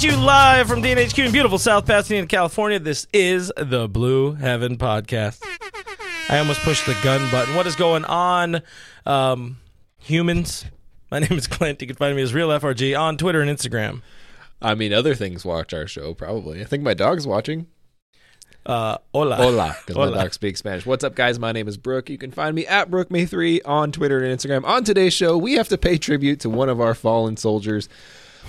Coming at you live from DNHQ in beautiful South Pasadena, California. This is the Blue Heaven Podcast. I almost pushed the gun button. What is going on, um, humans? My name is Clint. You can find me as Real FRG on Twitter and Instagram. I mean, other things watch our show probably. I think my dog's watching. Uh, hola. Hola, because my dog speaks Spanish. What's up, guys? My name is Brooke. You can find me at BrookeMay3 on Twitter and Instagram. On today's show, we have to pay tribute to one of our fallen soldiers,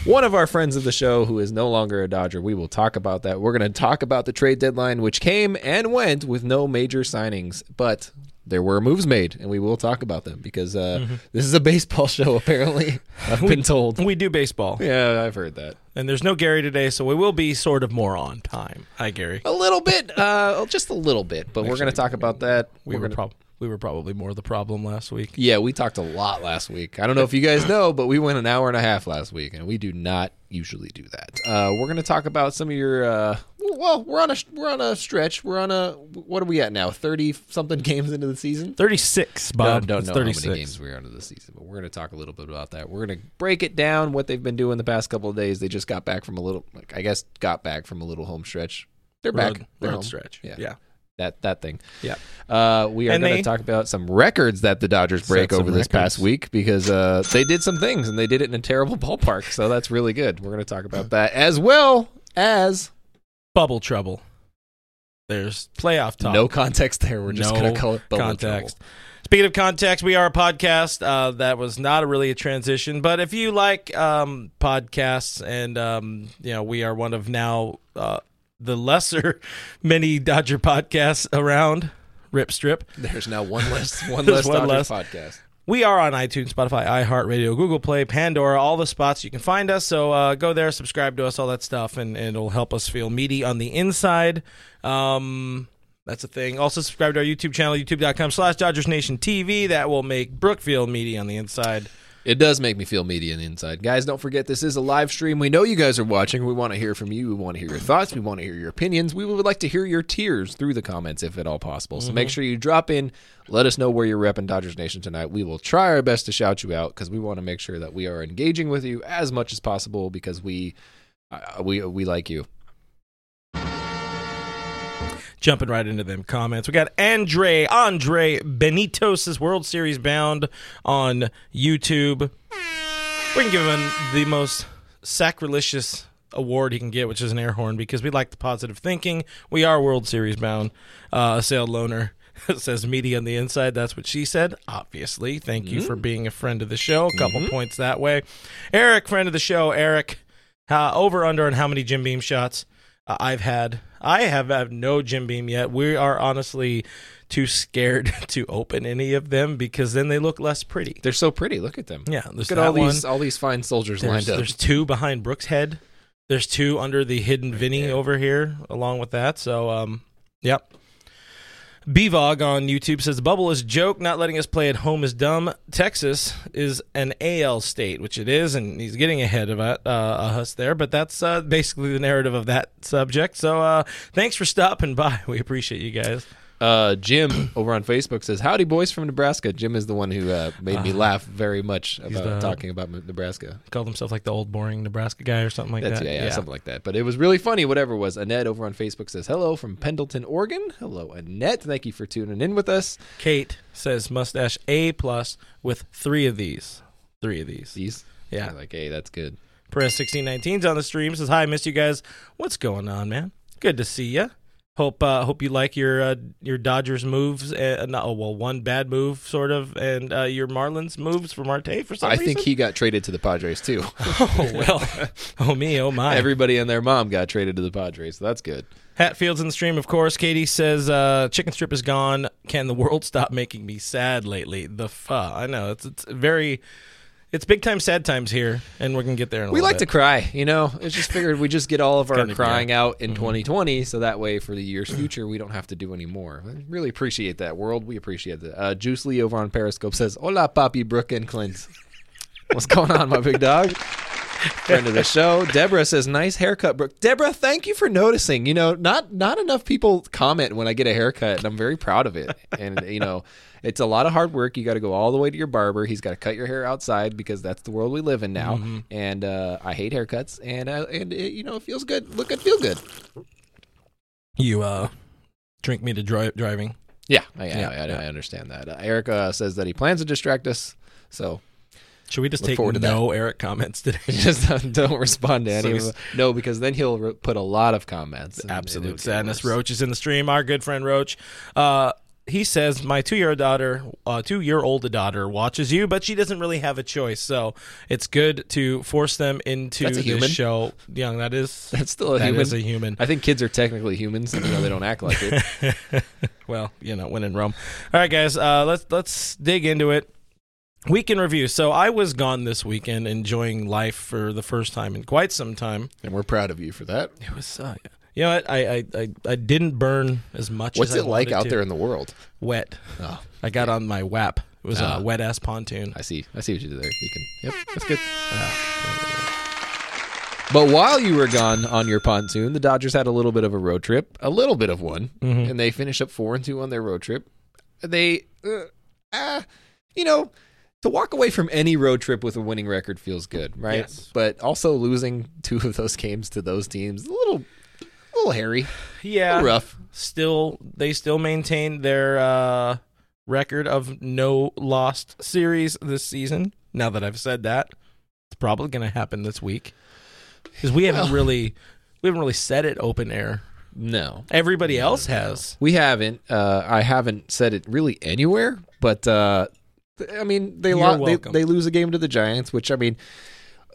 one of our friends of the show who is no longer a Dodger. We will talk about that. We're going to talk about the trade deadline, which came and went with no major signings, but there were moves made, and we will talk about them because uh, this is a baseball show, apparently. I've been told. We do baseball, Yeah, I've heard that. and there's no Gary today, so we will be sort of more on time. Hi, Gary. A little bit, uh, just a little bit, but we're going to talk about that. We We're were gonna- prob- we were probably more the problem last week. Yeah, we talked a lot last week. I don't know if you guys know, but we went an hour and a half last week, and we do not usually do that. Uh, we're going to talk about some of your. Uh, well, we're on a we're on a stretch. We're on a what are we at now? Thirty something games into the season. Thirty-six, No, Bob. don't know how many games we're into the season, but we're going to talk a little bit about that. We're going to break it down what they've been doing the past couple of days. They just got back from a little, like I guess, got back from a little home stretch. They're Road, back. They're road home. stretch. Yeah. yeah. That that thing. Yeah. Uh, we are going to talk about some records that the Dodgers break over this past week because uh, they did some things and they did it in a terrible ballpark. So that's really good. We're going to talk about that as well as Bubble trouble. There's playoff talk. no context there. We're just No going to call it bubble context. trouble. Speaking of context, we are a podcast. Uh, that was not a really a transition, but if you like um, podcasts, and um, you know, we are one of now uh, the lesser many Dodger podcasts around. Rip strip. There's now one less one less one Dodgers less. podcast. We are on iTunes, Spotify, iHeartRadio, Google Play, Pandora, all the spots you can find us. So uh, go there, subscribe to us, all that stuff, and, and it'll help us feel meaty on the inside. Um, that's a thing. Also, subscribe to our YouTube channel, youtube.com slash Dodgers Nation TV. That will make Brookfield meaty on the inside. It does make me feel meaty on the inside. Guys, don't forget this is a live stream. We know you guys are watching. We want to hear from you. We want to hear your thoughts. We want to hear your opinions. We would like to hear your tears through the comments if at all possible. So make sure you drop in. Let us know where you're repping Dodgers Nation tonight. We will try our best to shout you out because we want to make sure that we are engaging with you as much as possible because we uh, we we like you. Jumping right into them comments. We got Andre, Andre Benitos's World Series bound on YouTube. We can give him the most sacrilegious award he can get, which is an air horn, because we like the positive thinking. We are World Series bound. Uh, a sale loner says media on the inside. That's what she said. Obviously. Thank you for being a friend of the show. A couple points that way. Eric, friend of the show. Eric, uh, over under on how many Jim Beam shots I've had. I have had no Jim Beam yet. We are honestly too scared to open any of them because then they look less pretty. They're so pretty. Look at them. Yeah, Look at all that these all these fine soldiers There's, lined up. there's two behind Brooks' head. There's two under the hidden Vinny there. over here, along with that. So, um, yep. Bvog on YouTube says the bubble is joke. Not letting us play at home is dumb. Texas is an AL state, which it is, and he's getting ahead of it, uh, us there. But that's uh, basically the narrative of that subject. So, uh, thanks for stopping by. We appreciate you guys. Uh, Jim over on Facebook says, "Howdy, boys from Nebraska." Jim is the one who uh, made me laugh very much about the- talking about M- Nebraska. Called himself like the old boring Nebraska guy or something like That's that. yeah, yeah, something like that. But it was really funny. Whatever it was, Annette over on Facebook says, "Hello from Pendleton, Oregon." Hello, Annette. Thank you for tuning in with us. Kate says mustache A plus with three of these. Three of these. These, Yeah. You're like, hey, that's good. Press 1619's on the stream. Says, Hi, missed you guys. What's going on, man? Good to see you. Hope uh, hope you like your uh, your Dodgers moves. Uh, no, oh, well, one bad move, sort of, and uh, your Marlins moves for Marte for some reason. I reason. think he got traded to the Padres too. Oh, well. oh, me. Oh, my. Everybody and their mom got traded to the Padres, so that's good. Hatfields in the stream, of course. Katie says, uh, "Chicken strip is gone. Can the world stop making me sad lately?" The fuh. I know it's it's very, it's big time, sad times here, and we're gonna get there. In a We like to cry, you know. It's just figured we just get all of our crying yeah. out in 2020, so that way for the year's future we don't have to do any more. I really appreciate that, world. We appreciate that. Uh, Juice Lee over on Periscope says, "Hola, Papi Brooke and Clint. What's going on, my big dog?" Friend of the show, Deborah says, "Nice haircut, Brooke." Deborah, thank you for noticing. You know, not not enough people comment when I get a haircut, and I'm very proud of it. And you know, it's a lot of hard work. You got to go all the way to your barber. He's got to cut your hair outside because that's the world we live in now. And uh, I hate haircuts, and uh, and it, you know, it feels good. Look good, feel good. You uh, drink me to dri- driving. Yeah, I, Yeah, I, I. I understand that. Uh, Eric uh, says that he plans to distract us, so Should we just Look take forward to no Eric comments today? just don't, don't respond to any So of. No, because then he'll re- put a lot of comments. and- Absolute sadness. worse. Roach is in the stream. Our good friend Roach. Uh, he says my two-year daughter, uh, two-year-old daughter, watches you, but she doesn't really have a choice. So it's good to force them into That's a this human. show. Young, that is That's still a that human. is a human. I think kids are technically humans, even though they don't act like it. well, you know, when in Rome. All right, guys, uh, let's let's dig into it. Week in review. So I was gone this weekend, enjoying life for the first time in quite some time. and we're proud of you for that. It was, uh, you know, what? I I, I I didn't burn as much. What's as I it like out to. there in the world? Wet. Oh, I got on my WAP. It was Ah. a wet ass pontoon. I see. I see what you did there. You can. Yep, that's good. But while you were gone on your pontoon, the Dodgers had a little bit of a road trip, a little bit of one, and they finished up four and two on their road trip. They, uh, ah, you know, to walk away from any road trip with a winning record feels good, right? Yes. But also losing two of those games to those teams, a little, a little hairy, Yeah, little rough. still they still maintain their uh, record of no lost series this season. Now that I've said that, it's probably going to happen this week because we haven't Well- really we haven't really said it open air. No, Everybody else has. We haven't. Uh, I haven't said it really anywhere, but uh, I mean, they, You're lo- they they lose a game to the Giants, which I mean,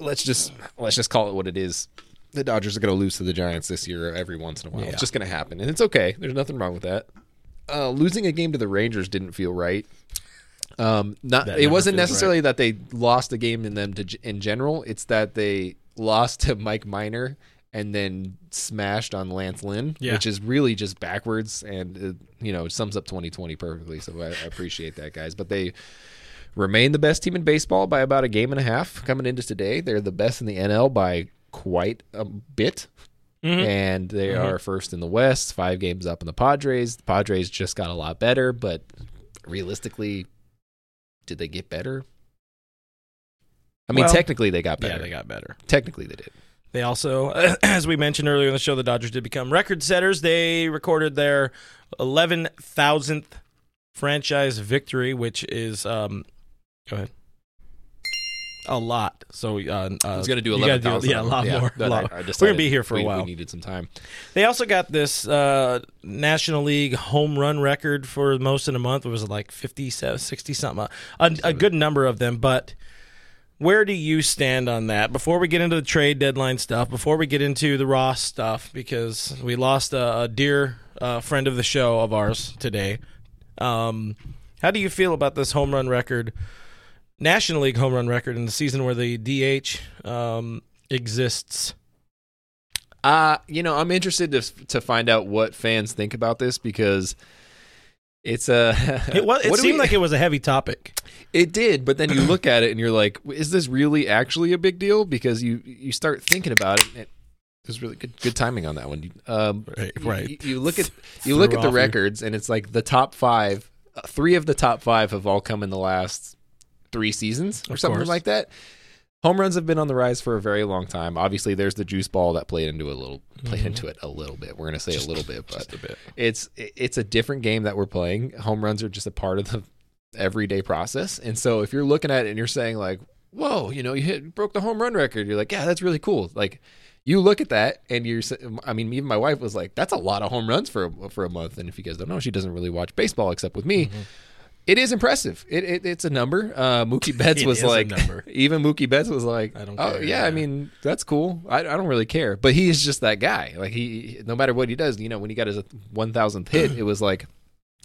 let's just let's just call it what it is. The Dodgers are going to lose to the Giants this year every once in a while. Yeah. It's just going to happen, and it's okay. There's nothing wrong with that. Uh, losing a game to the Rangers didn't feel right. Um, not That it wasn't necessarily that they lost a game in them to, in general. It's that they lost to Mike Minor and then smashed on Lance Lynn, Yeah. which is really just backwards and uh, you know sums up 2020 perfectly. So I, I appreciate that, guys. But they remain the best team in baseball by about a game and a half coming into today. They're the best in the NL by quite a bit. And they are first in the West, five games up in the Padres. The Padres just got a lot better, but realistically, did they get better? I mean, Well, technically they got better. Yeah, they got better. technically they did. They also, as we mentioned earlier in the show, the Dodgers did become record setters. They recorded their 11,000th franchise victory, which is, um, go ahead, a lot. So, uh, uh, I was going to do gotta 11,000. Yeah, a lot more. a lot. I- I We're gonna be here for we- a while. We needed some time. They also got this uh, National League home run record for most in a month. It was like 50, 60 something, a, a good number of them. But where do you stand on that? Before we get into the trade deadline stuff, before we get into the Ross stuff, because we lost a, a dear uh, friend of the show of ours today. Um, how do you feel about this home run record, National League home run record in the season where the DH um, exists? Uh, you know, I'm interested to to find out what fans think about this because it's a. It was. It seemed we- like it was a heavy topic. It did, but then you look at it and you're like, is this really actually a big deal? Because you you start thinking about it. And it was really good good timing on that one. Um, Right, you- right. You, you look at you look at the off your- records and it's like the top five. Uh, three of the top five have all come in the last three seasons or Of something course. like that. Home runs have been on the rise for a very long time. Obviously, there's the juice ball that played into a little played into it a little bit. We're gonna say a little bit, but Mm-hmm. Just bit. it's it's a different game that we're playing. Home runs are just a part of the everyday process. And so if you're looking at it and you're saying like, "Whoa, you know, you hit broke the home run record." You're like, "Yeah, that's really cool." Like you look at that and you're I mean, even my wife was like, "That's a lot of home runs for a, for a month." And if you guys don't know, she doesn't really watch baseball except with me. It is impressive. It, it it's a number. Uh, Mookie Betts was like, even Mookie Betts was like, I don't Oh care, yeah, I mean that's cool. I, I don't really care, but he is just that guy. Like he, no matter what he does, you know, when he got his one thousandth hit, it was like,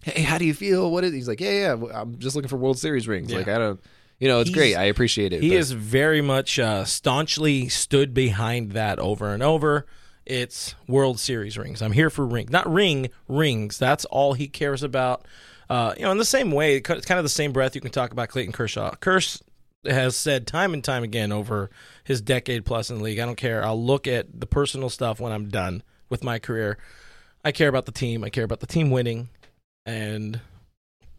hey, how do you feel? What is? He's like, yeah, yeah, I'm just looking for World Series rings. Yeah. Like I don't, you know, it's He's- great. I appreciate it. He but- is very much uh, staunchly stood behind that over and over. It's World Series rings. I'm here for ring, not ring rings. That's all he cares about. Uh, you know, in the same way, it's kind of the same breath you can talk about Clayton Kershaw. Kers has said time and time again over his decade plus in the league, I don't care. I'll look at the personal stuff when I'm done with my career. I care about the team. I care about the team winning, and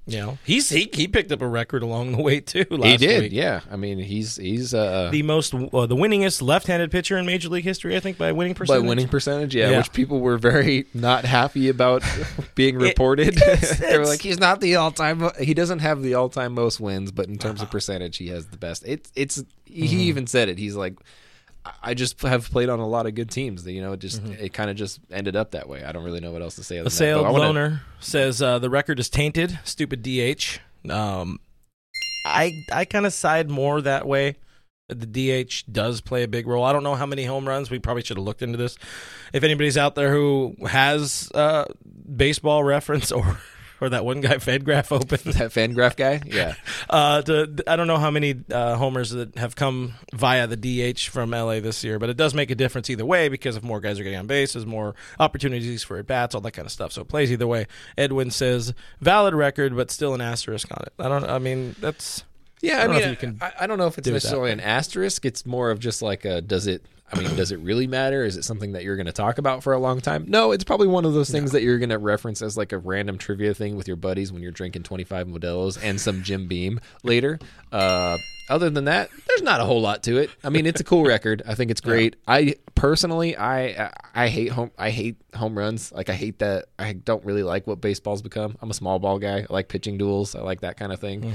you know, he's he, he picked up a record along the way too. Last he did, week yeah. I mean, he's he's uh, the most uh, the winningest left-handed pitcher in Major League history, I think, by winning by percentage. winning percentage, yeah, Yeah. which people were very not happy about being reported. they were like, he's not the all-time. He doesn't have the all-time most wins, but in terms of percentage, he has the best. It's it's. He Mm-hmm. even said it. He's like, I- just have played on a lot of good teams. You know, it just it kind of just ended up that way. I don't really know what else to say. Other The than sale wanna- loner says uh, the record is tainted. Stupid DH. Um, I I kind of side more that way. The DH does play a big role. I don't know how many home runs. We probably should have looked into this. If anybody's out there who has uh, baseball reference or or that one guy Fedgraph open, that Fangraph guy, yeah. Uh, to, I don't know how many uh, homers that have come via the DH from LA this year, but it does make a difference either way because if more guys are getting on base, there's more opportunities for at bats, all that kind of stuff. So it plays either way. Edwin says valid record, but still an asterisk on it. I don't. I mean, that's Yeah, I, I don't know mean, if you can I, I don't know if it's do it that necessarily an asterisk. It's more of just like a does it. I mean, does it really matter? Is it something that you're going to talk about for a long time? No, it's probably one of those things that you're going to reference as like a random trivia thing with your buddies when you're drinking 25 Modelo's and some Jim Beam later. Uh, other than that, there's not a whole lot to it. I mean, it's a cool record. I think it's great. I personally, I I hate home. I hate home runs. Like I hate that. I don't really like what baseball's become. I'm a small ball guy. I like pitching duels. I like that kind of thing.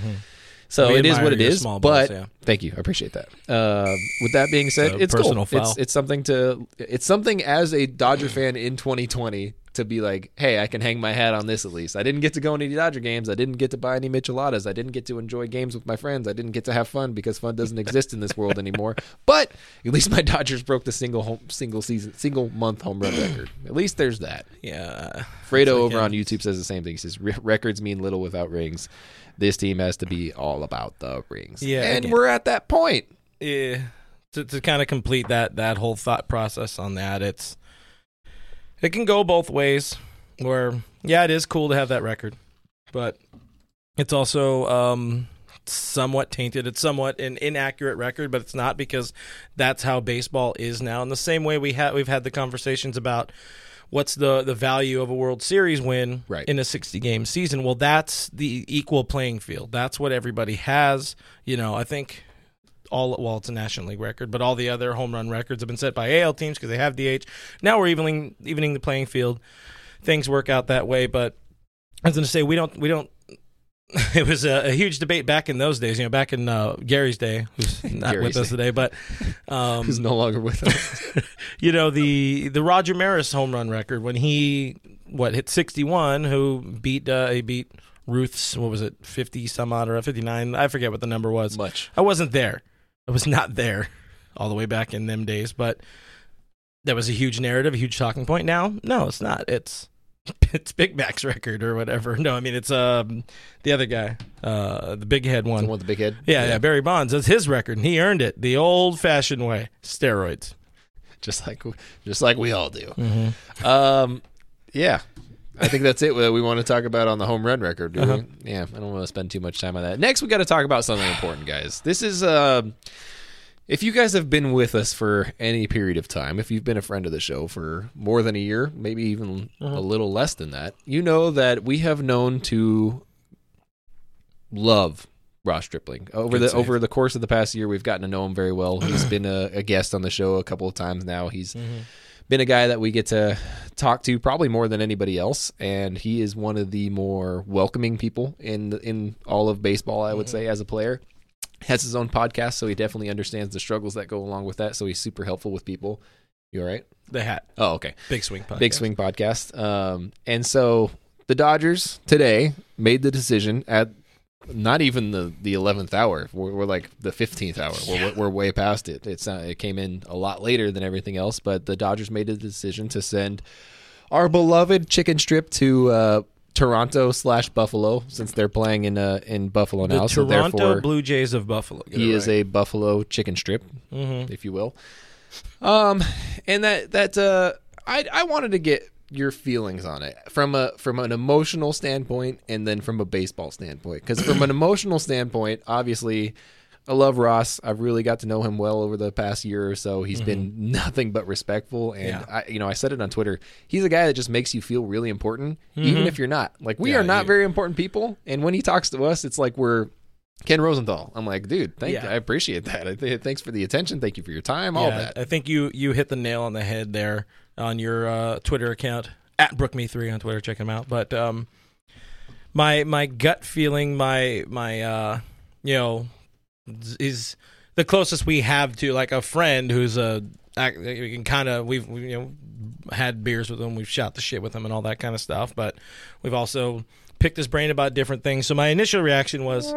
So We it is what it is. small balls, but yeah. thank you, I appreciate that. Uh, with that being said, it's personal cool. foul. It's it's something to it's something as a Dodger fan in 2020 to be like, hey, I can hang my hat on this at least. I didn't get to go any Dodger games. I didn't get to buy any Micheladas. I didn't get to enjoy games with my friends. I didn't get to have fun because fun doesn't exist in this world anymore. But at least my Dodgers broke the single home, single season, single month home run record. At least there's that. yeah. Fredo over on YouTube says the same thing. He says records mean little without rings. This team has to be all about the rings. Yeah, and again. we're at that point. yeah, to, to kind of complete that that whole thought process on that, it's it can go both ways. Where yeah, it is cool to have that record, but it's also um, somewhat tainted. It's somewhat an inaccurate record, but it's not because that's how baseball is now. In the same way we had we've had the conversations about what's the the value of a World Series win Right. in a 60 game season. Well, that's the equal playing field. That's what everybody has. You know, I think all well, it's a National League record, but all the other home run records have been set by AL teams because they have DH. Now we're evening evening the playing field. Things work out that way, but I was going to say we don't we don't. It was a, a huge debate back in those days. You know, back in uh, Gary's day, who's not Gary's with us today, but um, Who's no longer with us? you know the the Roger Maris home run record when he what hit 61 who beat uh, he beat Ruth's what was it 50 some odd or 59 I forget what the number was Much. I wasn't there I was not there all the way back in them days but that was a huge narrative a huge talking point now no it's not it's it's Big Mac's record or whatever no I mean it's um the other guy uh the big head The one one with the big head. yeah, yeah Barry Bonds that's his record and he earned it the old fashioned way steroids Just like just like we all do. mm-hmm. Um, yeah. I think that's it that we want to talk about on the home run record. Do Uh-huh. we? Yeah, I don't want to spend too much time on that. Next, we got to talk about something important, guys. This is uh, if you guys have been with us for any period of time, if you've been a friend of the show for more than a year, maybe even a little less than that, you know that we have known to love Ross Stripling over Good the save. over the course of the past year. We've gotten to know him very well. He's been a, a guest on the show a couple of times now. He's been a guy that we get to talk to probably more than anybody else, and he is one of the more welcoming people in in all of baseball. I would say as a player, has his own podcast, so he definitely understands the struggles that go along with that. So he's super helpful with people. You all right? the hat Oh, okay. Big Swing podcast. Big Swing podcast. Um, and so the Dodgers today made the decision at not even the the eleventh hour. We're, we're like the fifteenth hour. We're, we're way past it. It's uh, it came in a lot later than everything else, but the Dodgers made a decision to send our beloved chicken strip to uh, Toronto slash Buffalo since they're playing in uh, in Buffalo The now. so Toronto Blue Jays of Buffalo. Get he it is right. a Buffalo chicken strip, Mhm. if you will. Um, and that that uh, I I wanted to get your feelings on it from a from an emotional standpoint and then from a baseball standpoint because from an emotional standpoint obviously I love Ross. I've really got to know him well over the past year or so. He's been nothing but respectful, and Mm-hmm. Yeah. I, you know, I said it on Twitter. He's a guy that just makes you feel really important, even if you're not. Like we Mm-hmm. Yeah, are not you- very important people, and when he talks to us, it's like we're Ken Rosenthal. I'm like, dude, thank Yeah. I appreciate that. I th- thanks for the attention. Thank you for your time. All Yeah, that. I think you you hit the nail on the head there on your uh, Twitter account at BrookMe3 on Twitter. Check him out. But um, my my gut feeling, my my uh, you know, is the closest we have to like a friend who's a we can kind of we've we, you know had beers with him, we've shot the shit with him and all that kind of stuff. But we've also picked his brain about different things. So my initial reaction was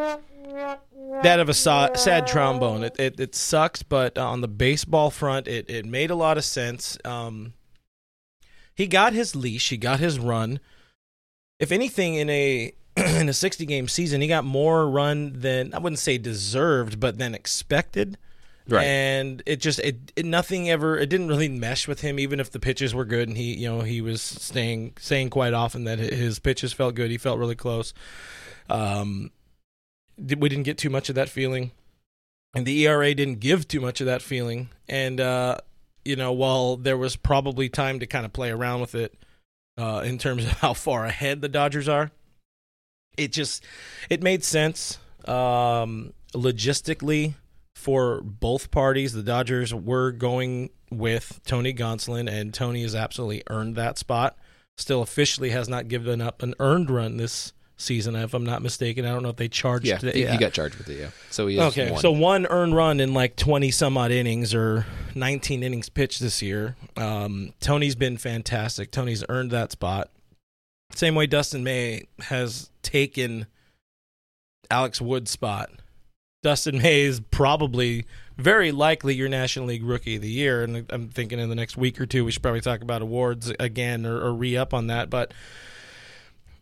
that of a sa- sad trombone. It, it it sucks, but on the baseball front, it it made a lot of sense. Um, he got his leash, he got his run. If anything, in a in a sixty game season, he got more run than I wouldn't say deserved, but than expected. Right. And it just it, it nothing ever it didn't really mesh with him even if the pitches were good and he you know he was staying saying quite often that his pitches felt good he felt really close um we didn't get too much of that feeling and the ERA didn't give too much of that feeling and uh you know while there was probably time to kind of play around with it uh in terms of how far ahead the Dodgers are it just it made sense um logistically for both parties. The Dodgers were going with Tony Gonsolin and Tony has absolutely earned that spot. Still officially has not given up an earned run this season if I'm not mistaken I don't know if they charged yeah, it. he, he got charged with it. Yeah, so he Okay, one. so one earned run in like 20 some odd innings or 19 innings pitched this year. Um, Tony's been fantastic. Tony's earned that spot. Same way Dustin May has taken Alex Wood's spot. Dustin May is probably very likely your National League Rookie of the Year, and I'm thinking in the next week or two we should probably talk about awards again or, or re up on that. But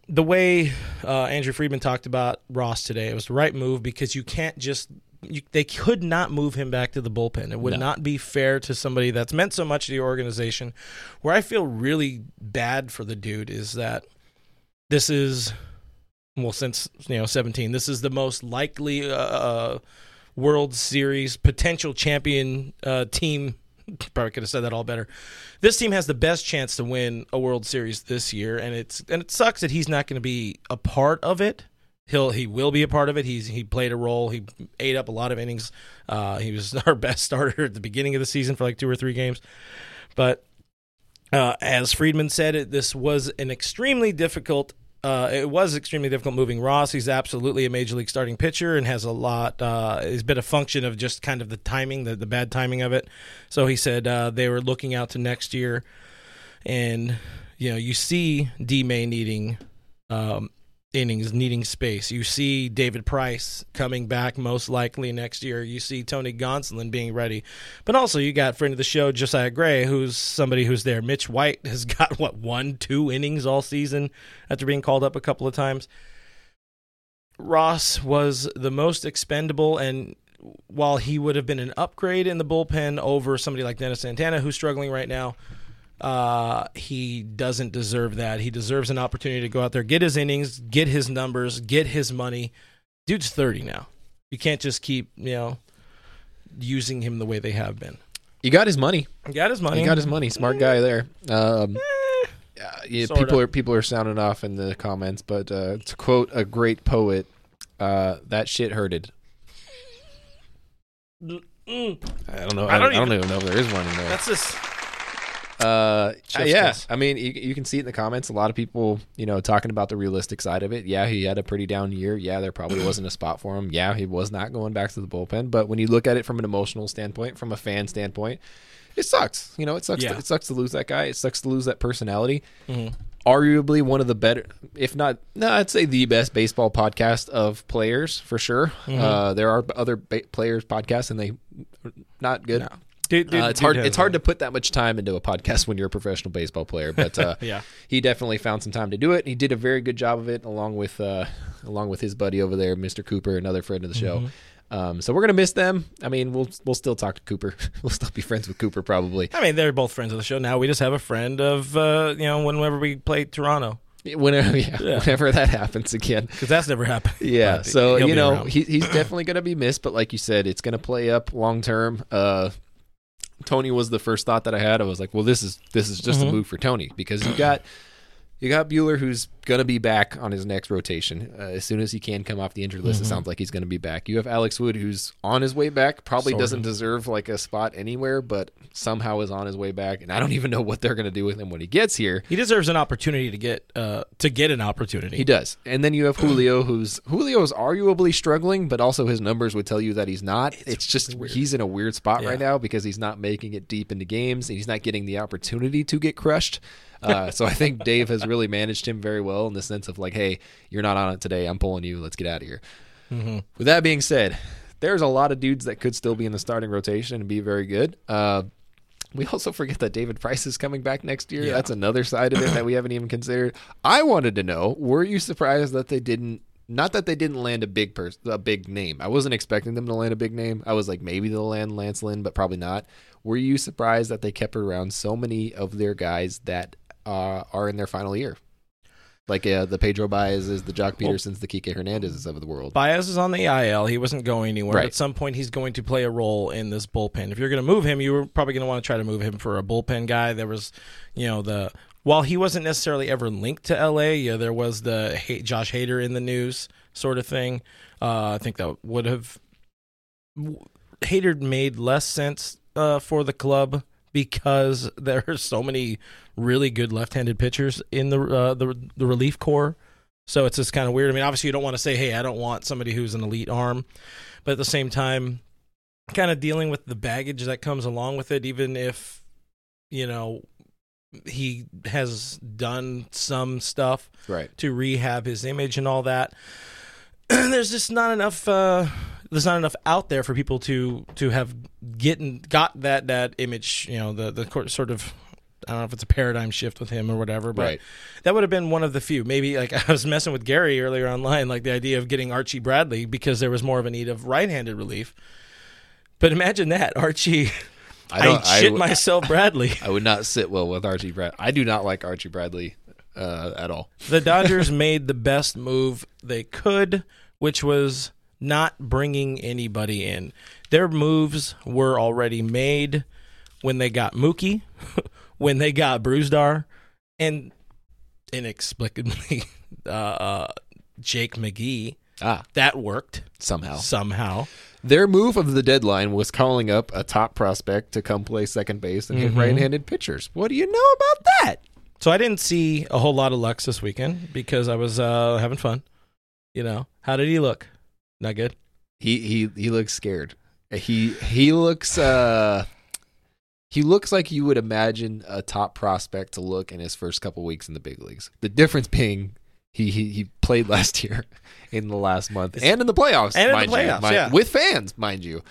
the way uh, Andrew Friedman talked about Ross today, it was the right move because you can't just. You, they could not move him back to the bullpen. It would No. not be fair to somebody that's meant so much to the organization. Where I feel really bad for the dude is that this is well since you know 17 this is the most likely uh, world series potential champion uh, team probably could have said that all better. This team has the best chance to win a world series this year and it's and it sucks that he's not going to be a part of it. He'll he will be a part of it. He's he played a role. He ate up a lot of innings. Uh, he was our best starter at the beginning of the season for like two or three games. But uh, as Friedman said, this was an extremely difficult. Uh, it was extremely difficult moving Ross. He's absolutely a major league starting pitcher and has a lot. Uh, it's been a function of just kind of the timing, the, the bad timing of it. So he said uh, they were looking out to next year, and you know you see D May needing um, innings, needing space. You see David Price coming back most likely next year. You see Tony Gonsolin being ready, but also you got friend of the show Josiah Gray, who's somebody who's there. Mitch White has got what one, two innings all season after being called up a couple of times. Ross was the most expendable, and while he would have been an upgrade in the bullpen over somebody like Dennis Santana, who's struggling right now, uh, he doesn't deserve that. He deserves an opportunity to go out there, get his innings, get his numbers, get his money. Dude's 30 now. You can't just keep, you know, using him the way they have been. You got his money. He got his money. He got his money. Smart guy there. Um, yeah, yeah, people are people are sounding off in the comments, but uh, to quote a great poet, uh, "That shit hurted." Mm, I don't know. I I don't don't, I don't even know if there is one in there. that's just. Uh, yeah. I mean, you, you can see it in the comments. A lot of people, you know, talking about the realistic side of it. Yeah, he had a pretty down year. Yeah, there probably wasn't a spot for him. Yeah, he was not going back to the bullpen. But when you look at it from an emotional standpoint, from a fan standpoint, it sucks. You know, it sucks. Yeah. To, it sucks to lose that guy. It sucks to lose that personality. Mhm. Arguably one of the better, if not, no, I'd say the best baseball podcast of players for sure. Mm-hmm. Uh, there are other ba- players podcasts, and they not good. No. Dude, dude, Uh, it's hard. It's hard to put that much time into a podcast when you're a professional baseball player, but uh, Yeah. he definitely found some time to do it. He did a very good job of it, along with uh, along with his buddy over there, Mr. Cooper, another friend of the show. Mm-hmm. Um, so we're gonna miss them. I mean, we'll we'll still talk to Cooper. we'll still be friends with Cooper probably. I mean, they're both friends of the show now. We just have a friend of uh, you know whenever we play Toronto Whenever, yeah, Yeah. whenever that happens again. because that's never happened. Yeah, so you know he, he's definitely going to be missed, but like you said, it's going to play up long term. Uh, Tony was the first thought that I had. I was like, well, this is this is just Mhm. a move for Tony because you got you got Buehler who's going to be back on his next rotation uh, as soon as he can come off the injured list. It sounds like he's going to be back. You have Alex Wood who's on his way back. Probably doesn't deserve like a spot anywhere, but somehow is on his way back. And I don't even know what they're going to do with him when he gets here. he deserves an opportunity to get uh, to get an opportunity. He does. And then you have Julio, who's Julio is arguably struggling, but also his numbers would tell you that he's not. It's, just he's in a weird spot right now because he's not making it deep into games and he's not getting the opportunity to get crushed. Uh, so I think Dave has really managed him very well in the sense of like, hey, you're not on it today. I'm pulling you. Let's get out of here. Mm-hmm. With that being said, there's a lot of dudes that could still be in the starting rotation and be very good. Uh, we also forget that David Price is coming back next year. Yeah. That's another side of it that we haven't even considered. I wanted to know: Were you surprised that they didn't? Not that they didn't land a big person, a big name. I wasn't expecting them to land a big name. I was like, maybe they'll land Lance Lynn, but probably not. Were you surprised that they kept around so many of their guys that uh, are in their final year? Like uh, the Pedro Baez is the Joc Pedersons, the Kike Hernandez's of the world. Baez is on the IL. He wasn't going anywhere. Right. At some point, he's going to play a role in this bullpen. If you're going to move him, you were probably going to want to try to move him for a bullpen guy. There was, you know, the while he wasn't necessarily ever linked to LA, yeah, there was the Josh Hader in the news sort of thing. Uh, I think that would have Hader made less sense uh, for the club because there are so many really good left-handed pitchers in the uh, the the relief core. So it's just kind of weird. I mean, obviously, you don't want to say, "Hey, I don't want somebody who's an elite arm," but at the same time, kind of dealing with the baggage that comes along with it. Even if you know he has done some stuff Right. to rehab his image and all that. there's just not enough. Uh, there's not enough out there for people to to have getting got that that image. You know, the the sort of. I don't know if it's a paradigm shift with him or whatever, but Right. that would have been one of the few. Maybe like I was messing with Gary earlier online, like the idea of getting Archie Bradley because there was more of a need of right-handed relief. But imagine that Archie, I, don't- shit myself, Bradley. I would not sit well with Archie Brad. I do not like Archie Bradley uh, at all. the Dodgers made the best move they could, which was not bringing anybody in. Their moves were already made when they got Mookie, when they got Brusdar, and inexplicably uh, uh, Jake McGee. Ah, That worked somehow. somehow. Their move of the deadline was calling up a top prospect to come play second base and hit Mhm. right-handed pitchers. What do you know about that? So I didn't see a whole lot of Lux this weekend because I was uh, having fun. You know, how did he look? Not good. He he he looks scared. He he looks uh he looks like you would imagine a top prospect to look in his first couple weeks in the big leagues. The difference being he he, he played last year in the last month and in the playoffs, And in the mind you, playoffs, mind- yeah. with fans, mind you.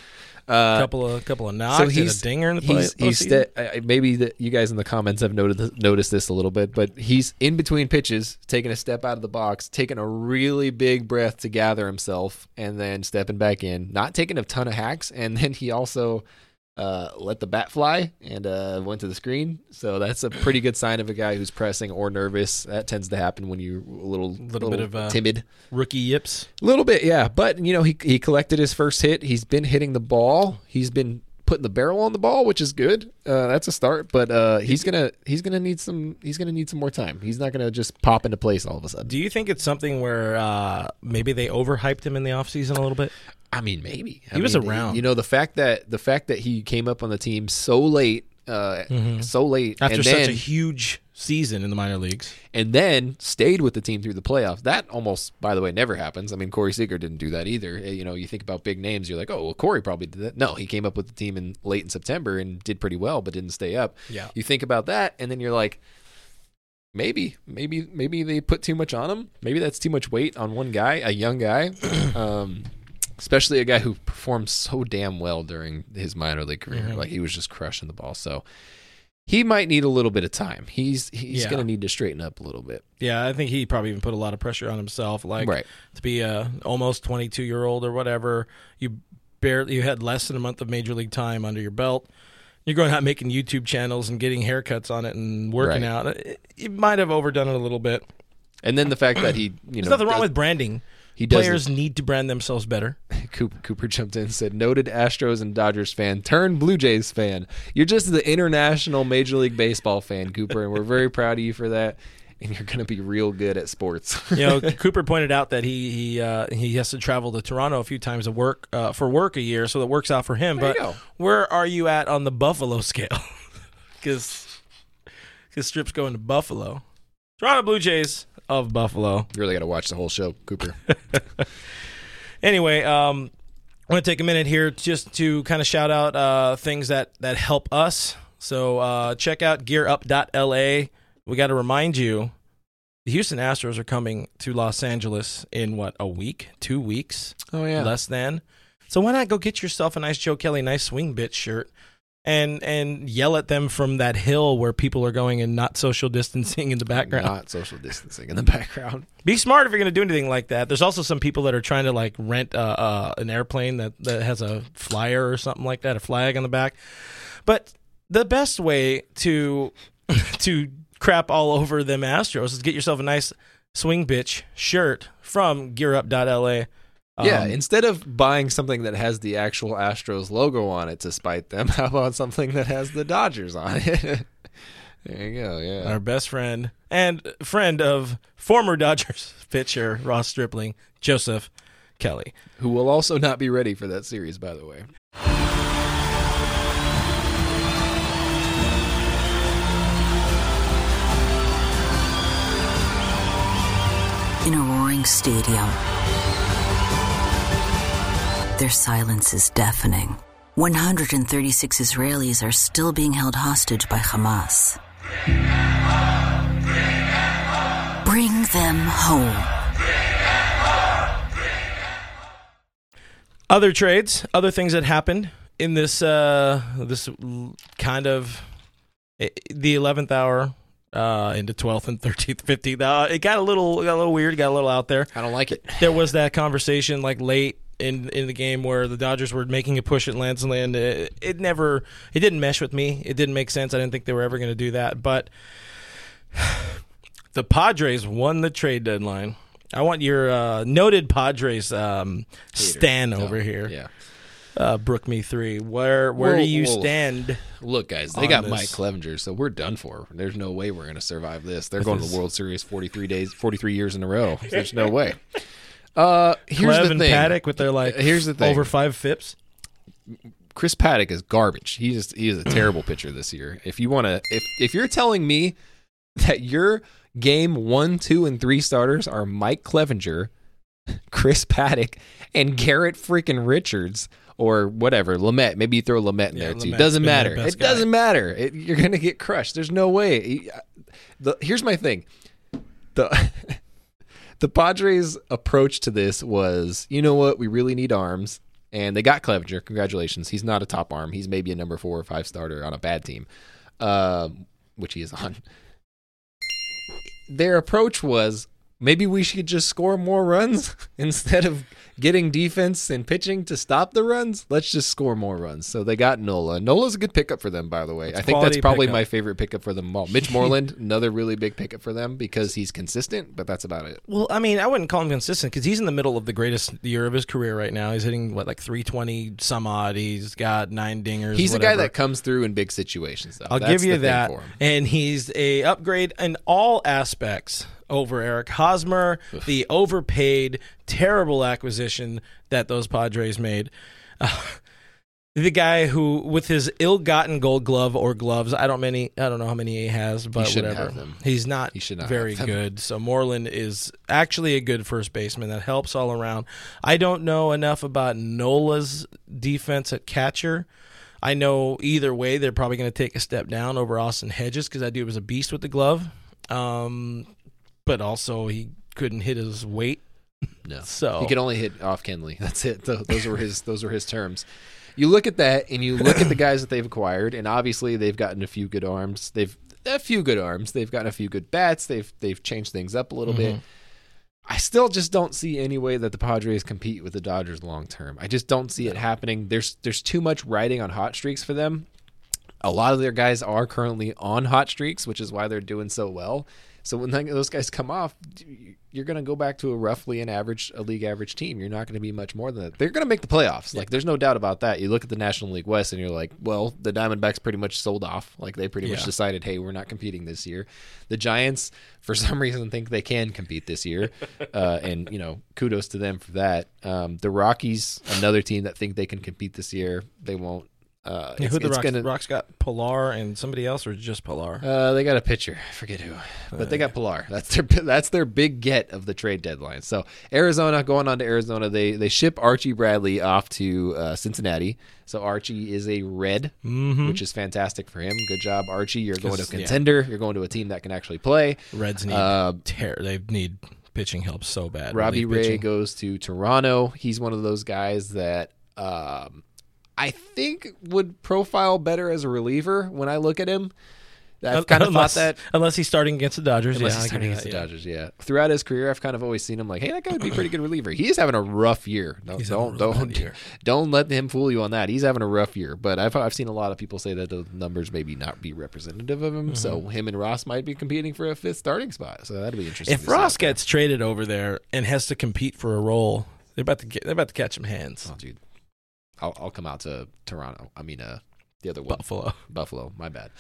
Uh, couple of couple of knocks and a dinger in the play. he's, he's postseason. sta- I- maybe the, you guys in the comments have noted noticed this a little bit, but he's in between pitches, taking a step out of the box, taking a really big breath to gather himself, and then stepping back in. Not taking a ton of hacks, and then he also uh, let the bat fly and uh, went to the screen. So that's a pretty good sign of a guy who's pressing or nervous. That tends to happen when you're a little, Little bit of, uh, timid. rookie yips. A little bit, yeah. But you know, he he collected his first hit. He's been hitting the ball. He's been putting the barrel on the ball, which is good. Uh, that's a start. But uh, he's gonna he's gonna need some he's gonna need some more time. He's not gonna just pop into place all of a sudden. Do you think it's something where uh, maybe they overhyped him in the offseason a little bit? I mean, maybe I He was mean, around. You know, the fact that the fact that he came up on the team so late, uh, so late, After such then a huge season in the minor leagues. and then stayed with the team through the playoffs. That almost, by the way, never happens. I mean, Corey Seager didn't do that either. Uh, You know, you think about big names, you're like, oh, well, Corey probably did that. No, he came up with the team in late in September and did pretty well, but didn't stay up. Yeah. You think about that, and then you're like, maybe, maybe, maybe they put too much on him. Maybe that's too much weight on one guy, a young guy. um, especially a guy who performed so damn well during his minor league career. Mhm. Like he was just crushing the ball. So he might need a little bit of time. He's he's Yeah. going to need to straighten up a little bit. Yeah, I think he probably even put a lot of pressure on himself. Like right. to be a almost 22 year old or whatever. You barely you had less than a month of major league time under your belt. You're going out making YouTube channels and getting haircuts on it and working Right. out. It, it might have overdone it a little bit. And then the fact that he, you There's know, nothing wrong does- with branding. He doesn't- Players need to brand themselves better. Cooper, Cooper jumped in and said, "Noted Astros and Dodgers fan, turned Blue Jays fan. You're just the international Major League Baseball fan, Cooper, and we're very proud of you for that. And you're going to be real good at sports." You know, Cooper pointed out that he he uh, he has to travel to Toronto a few times to work uh, for work a year, so that works out for him. There but where are you at on the Buffalo scale? Because because Strip's going to Buffalo. Toronto Blue Jays of Buffalo. you really got to watch the whole show, Cooper. Anyway, um, I want to take a minute here just to kind of shout out uh, things that that help us. So uh, check out GearUp.la. We got to remind you, the Houston Astros are coming to Los Angeles in what a week, two weeks, Oh yeah, less than. So why not go get yourself a nice Joe Kelly, nice swing bit shirt, and and yell at them from that hill where people are going and not social distancing in the background. not social distancing in the background. Be smart if you're going to do anything like that. There's also some people that are trying to like rent uh, uh, an airplane that, that has a flyer or something like that, a flag on the back. But the best way to to crap all over them Astros is get yourself a nice swing bitch shirt from GearUp.la. yeah, Um, instead of buying something that has the actual Astros logo on it to spite them, how about something that has the Dodgers on it? there you go. Yeah. our best friend and friend of former Dodgers pitcher Ross Stripling, Joseph Kelly. Who will also not be ready for that series, by the way. In a roaring stadium, their silence is deafening. 136 Israelis are still being held hostage by Hamas. Bring them home. other trades, other things that happened in this uh this kind of the eleventh hour uh into twelfth and thirteenth, fifteenth. Uh, it got a little got a little weird, got a little out there. I don't like it. There was that conversation like late in in the game where the Dodgers were making a push at Lance Lynn. It, it never it didn't mesh with me. It didn't make sense. I didn't think they were ever going to do that, but. The Padres won the trade deadline. I want your uh, noted Padres um, stan No, over here Yeah. uh, Brook Me Three. Where where do you stand? Look, guys, they got this. Mike Clevinger, so we're done for. There's no way we're going to survive this. They're going to the World Series 43 days, 43 years in a row. There's no way. Uh, here's Clev the and thing. Paddack with their like Here's the thing. over five fips. Chris Paddack is garbage. He is he is a terrible pitcher this year. If you want to, if if you're telling me that your game one, two, and three starters are Mike Clevinger, Chris Paddack, and Garrett freaking Richards. Or whatever, Lamet. Maybe you throw Lamet in Yeah, there too. Lamet's Doesn't been their matter. best It guy. doesn't matter. It, you're gonna get crushed. There's no way. He- The, here's my thing. The the Padres' approach to this was, you know what, we really need arms, and they got Clevinger. Congratulations, he's not a top arm. He's maybe a number four or five starter on a bad team, um, which he is on. Their approach was maybe we should just score more runs instead of getting defense and pitching to stop the runs. Let's just score more runs. So they got Nola. Nola's a good pickup for them, by the way. I think that's probably pickup. my favorite pickup for them all. Mitch Moreland, another really big pickup for them because he's consistent, but that's about it. Well, I mean, I wouldn't call him consistent because he's in the middle of the greatest year of his career right now. He's hitting what like three twenty some odd. He's got nine dingers. He's a guy that comes through in big situations, though. I'll That's give you the that. And he's a upgrade in all aspects over Eric Hosmer, the overpaid, terrible acquisition that those Padres made. Uh, the guy who, with his ill-gotten Gold Glove or gloves, I don't many, I don't know how many he has, but shouldn't whatever. have them. He's not, He should not very good. So Moreland is actually a good first baseman that helps all around. I don't know enough about Nola's defense at catcher. I know either way they're probably going to take a step down over Austin Hedges because that dude was a beast with the glove. Um, but also he couldn't hit his weight. No. So- he could only hit off Kenley. That's it. Those were his. Those were his terms. You look at that, and you look at the guys that they've acquired, and obviously they've gotten a few good arms. They've a few good arms. They've gotten a few good bats. They've they've changed things up a little bit. Mm-hmm. I still just don't see any way that the Padres compete with the Dodgers long term. I just don't see it happening. There's there's too much riding on hot streaks for them. A lot of their guys are currently on hot streaks, which is why they're doing so well. So when those guys come off, you're going to go back to a roughly an average, a league average team. You're not going to be much more than that. They're going to make the playoffs. Like there's no doubt about that. You look at the National League West and you're like, well, the Diamondbacks pretty much sold off. Like they pretty much decided, hey, we're not competing this year. The Giants, for some reason, think they can compete this year, uh, and you know, kudos to them for that. Um, the Rockies, another team that think they can compete this year, they won't. Uh, Yeah, who the Rocks, gonna, Rocks got Pilar and somebody else, or just Pilar? uh, they got a pitcher. I forget who, but they got Pilar. That's their that's their big get of the trade deadline. So Arizona going on to Arizona, they they ship Archie Bradley off to uh, Cincinnati. So Archie is a red, which is fantastic for him. Good job, Archie. You're going to a Mm-hmm. 'Cause, yeah. contender. You're going to a team that can actually play. Reds need Uh, tear. They need pitching help so bad. Robbie Ray pitching. goes to Toronto. He's one of those guys that um, I think would profile better as a reliever when I look at him. I've kind of unless, thought that unless he's starting against the Dodgers. Unless yeah, he's starting against you the that, Dodgers, yeah. Throughout his career, I've kind of always seen him like, hey, that guy would be a pretty good reliever. He is having a rough year. Don't He's don't really don't, year. don't let him fool you on that. He's having a rough year. But I've I've seen a lot of people say that the numbers maybe not be representative of him. So Mm-hmm. him and Ross might be competing for a fifth starting spot. So that'd be interesting. If Ross there. gets traded over there and has to compete for a role, they're about to get. They're about to catch him hands. oh dude, I'll I'll come out to Toronto. I mean, uh, the other one, Buffalo. Buffalo. My bad.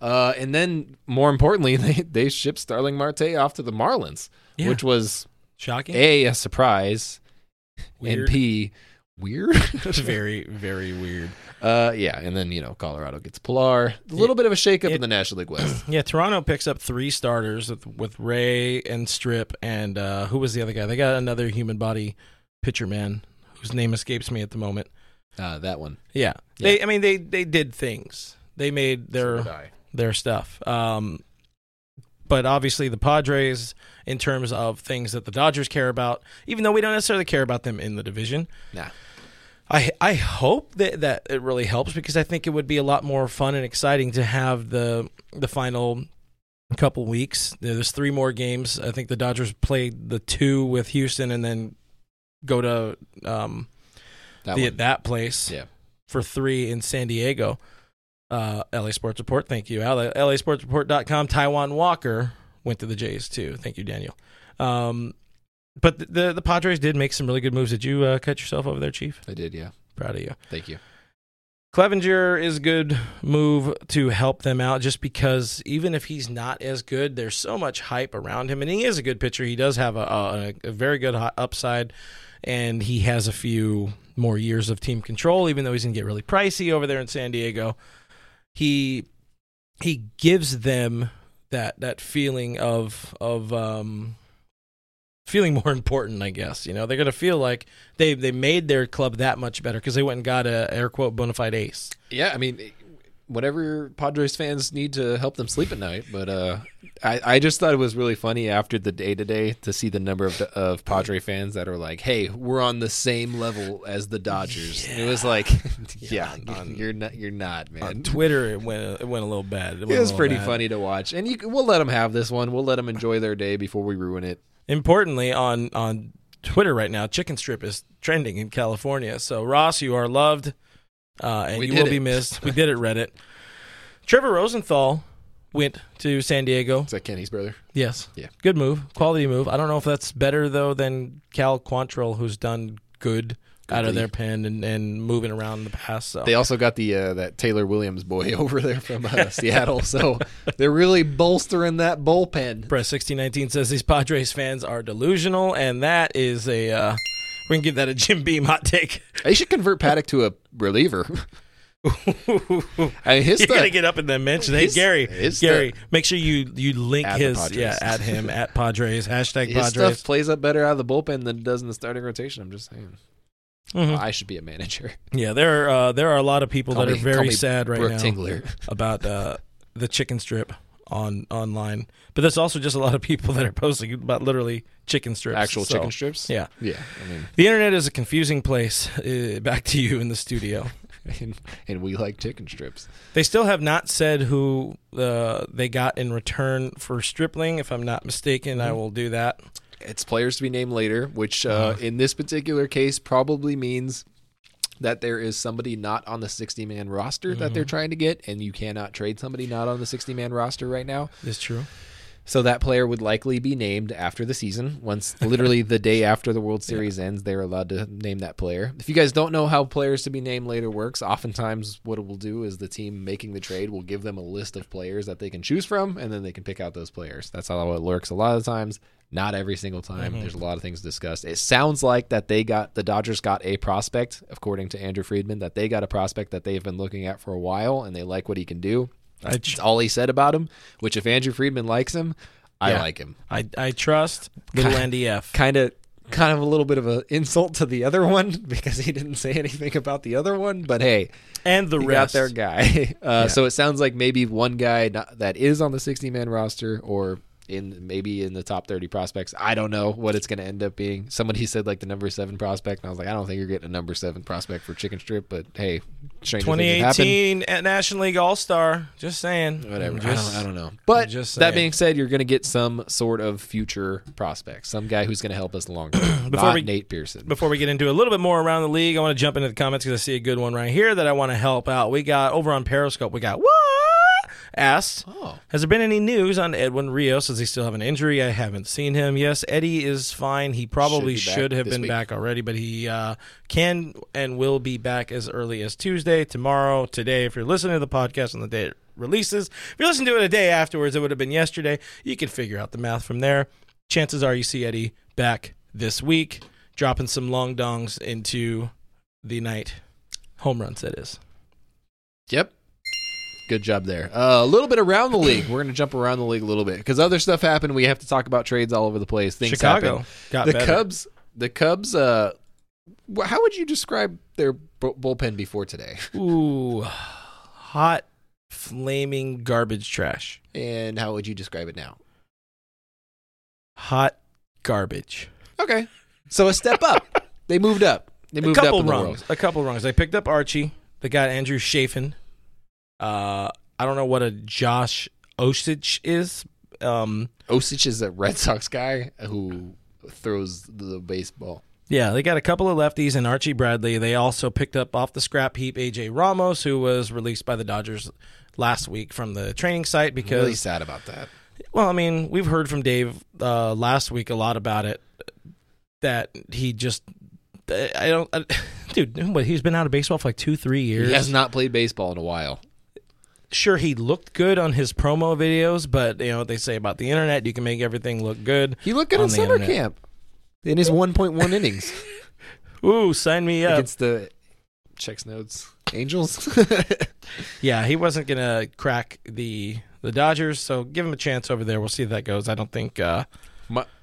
Uh, and then more importantly, they they shipped Starling Marte off to the Marlins, Yeah. which was Shocking. a a surprise. Weird. and P weird. Very, very weird. uh, yeah, and then you know Colorado gets Pilar. A little bit of a shakeup in the National League West. Yeah, Toronto picks up three starters with, with Ray and Strip, and uh, who was the other guy? They got another human body pitcher man whose name escapes me at the moment. Uh, that one. Yeah, they. I mean, they they did things. They made their their stuff. Um, but obviously, the Padres, in terms of things that the Dodgers care about, even though we don't necessarily care about them in the division, Nah. I I hope that that it really helps because I think it would be a lot more fun and exciting to have the the final couple weeks. There's three more games. I think the Dodgers played the two with Houston and then go to um That the, that place Yeah. for three in San Diego. Uh, LA Sports Report, thank you. LA, Sports LASportsReport.com. Taijuan Walker went to the Jays too. Thank you, Daniel. Um, but the, the the Padres did make some really good moves. Did you uh, cut yourself over there, Chief? I did. Yeah. Proud of you. Thank you. Clevinger is a good move to help them out just because even if he's not as good, there's so much hype around him. And he is a good pitcher. He does have a, a, a very good upside, and he has a few more years of team control, even though he's going to get really pricey over there in San Diego. He he gives them that that feeling of of um feeling more important i guess you know they're going to feel like they they made their club that much better because they went and got a air quote bona fide ace Yeah. I mean, whatever Padres fans need to help them sleep at night. But uh, I I just thought it was really funny after the day today to see the number of of Padre fans that are like, "Hey, we're on the same level as the Dodgers." And it was like, yeah, on- you're not. You're not, man. on twitter it went it went a little bad it, It was pretty bad. funny to watch, and you, we'll let them have this one. We'll let them enjoy their day before we ruin it. importantly on on twitter right now chicken strip is trending in california so ross you are loved uh, and We you will be missed we did it reddit trevor rosenthal went to san diego Is that Kenny's brother? Yes. Yeah. Good move. Quality move. I don't know if that's better though than Cal Quantrill, who's done good out of their pen and, and moving around in the past. So They also got the uh, that Taylor Williams boy over there from uh, Seattle, so they're really bolstering that bullpen. Press sixteen nineteen says these Padres fans are delusional, and that is a uh, we can give that a Jim Beam hot take. They should convert Paddack to a reliever. I mean, his you stuff- gotta get up in the mention. Hey His- Gary, his Gary, stuff- make sure you you link his yeah at him at Padres hashtag his Padres. stuff plays up better out of the bullpen than it does in the starting rotation. I'm just saying. Mhm. I should be a manager. Yeah, there are uh, there are a lot of people Call that me- are very sad right Brooke now Tingler. about uh, the chicken strip on online. But there's also just a lot of people that are posting about literally chicken strips. Actual So, chicken strips. Yeah. yeah. I mean, The internet is a confusing place. Uh, back to you in the studio. and, and we like chicken strips. They still have not said who uh, they got in return for Stripling. If I'm not mistaken, I will do that. It's players to be named later, which uh, Uh-huh. in this particular case probably means that there is somebody not on the 60 man roster that Mm-hmm. they're trying to get, and you cannot trade somebody not on the 60 man roster right now. Is true. So that player would likely be named after the season. Once literally the day after the World Series ends, they're allowed to name that player. If you guys don't know how players to be named later works, oftentimes what it will do is the team making the trade will give them a list of players that they can choose from, and then they can pick out those players. That's how it works a lot of times. Not every single time. There's a lot of things discussed. It sounds like that they got the Dodgers got a prospect, according to Andrew Friedman, that they got a prospect that they've been looking at for a while, and they like what he can do. That's tr- all he said about him. Which, if Andrew Friedman likes him, I Yeah. like him. I, I trust little Andy NDF. Kind of, kind of a little bit of an insult to the other one because he didn't say anything about the other one. But hey, And the he rest. got their guy. Uh, So it sounds like maybe one guy not, that is on the 60 man roster or in maybe in the top 30 prospects. I don't know what it's going to end up being. Somebody said like the number seven prospect, and I was like, I don't think you're getting a number seven prospect for Chicken Strip. But hey, stranger things have happened. 2018 at National League All Star. Just saying. Whatever. Just- I, don't, I don't know. But just that being said, you're going to get some sort of future prospect, some guy who's going to help us long term. Before Not we- Nate Pearson. Before we get into a little bit more around the league, I want to jump into the comments because I see a good one right here that I want to help out. We got over on Periscope. We got what asked. Oh. Has there been any news on Edwin Rios? Does he still have an injury? I haven't seen him. Yes, Eddie is fine. He probably Should should, have been week. back already, but he uh, can and will be back as early as Tuesday, tomorrow, today. If you're listening to the podcast on the day it releases, if you listen to it a day afterwards, it would have been yesterday. You can figure out the math from there. Chances are you see Eddie back this week, dropping some long dongs into the night. Home runs, that is. Yep. Good job there. Uh, a little bit around the league. We're going to jump around the league a little bit because other stuff happened. We have to talk about trades all over the place. Things Chicago happen. got The better. Cubs. The Cubs. Uh, how would you describe their bu- bullpen before today? Ooh, hot, flaming garbage trash. And how would you describe it now? Hot garbage. Okay. So a step up. they moved up. They A moved couple up rungs. A couple rungs. They picked up Archie. They got Andrew Chafin. Uh, I don't know what a Josh Osich is. Um, Osich is a Red Sox guy who throws the baseball. yeah, they got a couple of lefties and Archie Bradley. They also picked up off the scrap heap AJ Ramos, who was released by the Dodgers last week from the training site because Really sad about that. Well, I mean, we've heard from Dave uh, last week a lot about it. That he just, I don't, I, dude. What he's been out of baseball for like two, three years. He has not played baseball in a while. Sure, he looked good on his promo videos, but you know what they say about the internet. You can make everything look good. He looked good On the summer internet. camp in his 1.1 innings Ooh, sign me up. against the checks notes Angels. Yeah, he wasn't gonna crack the the Dodgers, so give him a chance over there. We'll see if that goes. I don't think. Uh,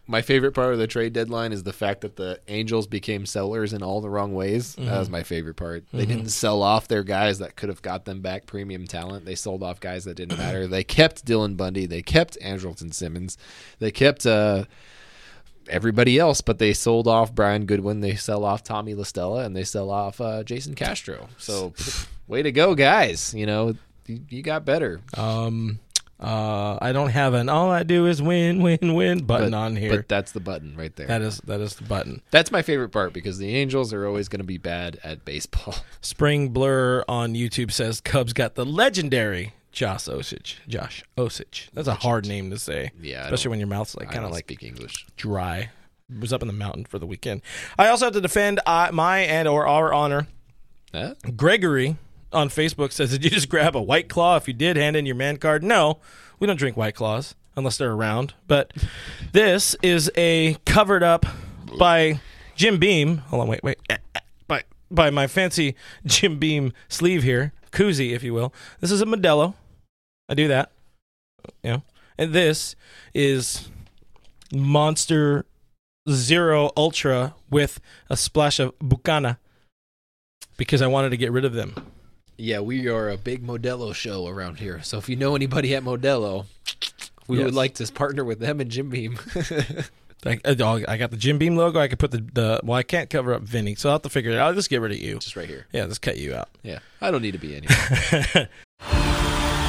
my favorite part of the trade deadline is the fact that the Angels became sellers in all the wrong ways. That was my favorite part. They didn't sell off their guys that could have got them back premium talent. They sold off guys that didn't matter. They kept Dylan Bundy. They kept Andrelton Simmons. They kept uh, everybody else, but they sold off Brian Goodwin. They sell off Tommy La Stella, and they sell off uh, Jason Castro. So, way to go, guys! You know, you, you got better. um, uh, I don't have an all I do is win, win, win button But- on here. But that's the button right there. that is that is the button. That's my favorite part because the Angels are always going to be bad at baseball. Spring Blur on YouTube says Cubs got the legendary Josh Osich. Josh Osich. That's a hard name to say. Yeah, especially when your mouth's like kind of like speak English. dry. Was up in the mountain for the weekend. I also have to defend uh, my and or our honor. Huh? Gregory on Facebook says, "Did you just grab a White Claw? If you did, hand in your man card." No, we don't drink White Claws unless they're around. But this is a covered up by Jim Beam. Hold on, wait, wait. By by my fancy Jim Beam sleeve here, koozie, if you will. This is a Modelo. I do that. Know, and this is Monster Zero Ultra with a splash of Bucana because I wanted to get rid of them. Yeah, we are a big Modelo show around here. So if you know anybody at Modelo, we Yes. would like to partner with them and Jim Beam. I, I uh, I got the Jim Beam logo. I could put the, the well, I can't cover up Vinny, so I'll have to figure it out. I'll just get rid of you. Just right here. Yeah, just cut you out. Yeah, I don't need to be anywhere.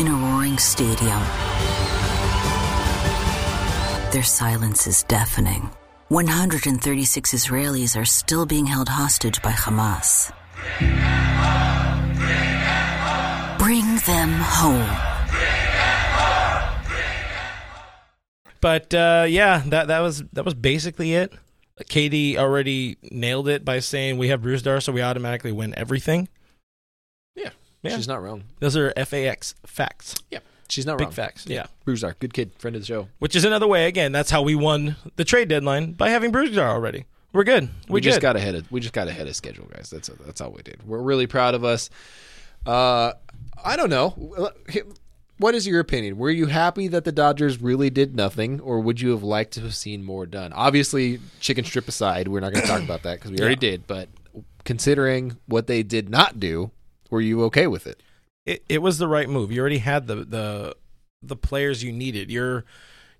In a roaring stadium, their silence is deafening. 136 Israelis are still being held hostage by Hamas. Bring them home. But uh, yeah, that that was that was basically it. Katie already nailed it by saying we have Brusdar, so we automatically win everything. yeah, Yeah. she's not wrong. Those are FAX facts, Yeah, she's not big wrong. facts. Yeah. Bruiser, good kid, friend of the show. which is another way. Again, that's how we won the trade deadline by having Brusdar already. We're good. We, We, just got ahead of we just got ahead of schedule, guys. That's that's all we did. We're really proud of us. Uh, I don't know. What is your opinion? Were you happy that the Dodgers really did nothing, or would you have liked to have seen more done? Obviously, chicken strip aside, we're not going to talk about that because we already did. But considering what they did not do, were you okay with it? It, it was the right move. You already had the the the players you needed. Your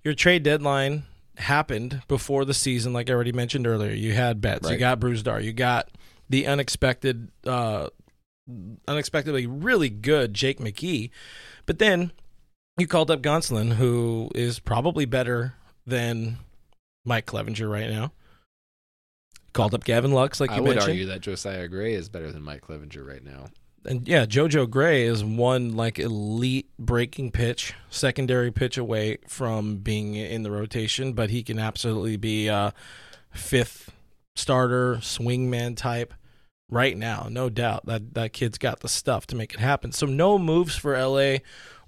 your trade deadline happened before the season, like I already mentioned earlier. You had Betts, you Right. got Brusdar, you got the unexpected, uh, unexpectedly really good Jake McGee, but then you called up Gonsolin, who is probably better than Mike Clevinger right now. Called up Gavin Lux, like you I would argue that Josiah Gray is better than Mike Clevinger right now. And yeah, JoJo Gray is one like elite breaking pitch, secondary pitch away from being in the rotation, but he can absolutely be a fifth starter, swingman type right now, no doubt. That that kid's got the stuff to make it happen. So no moves for LA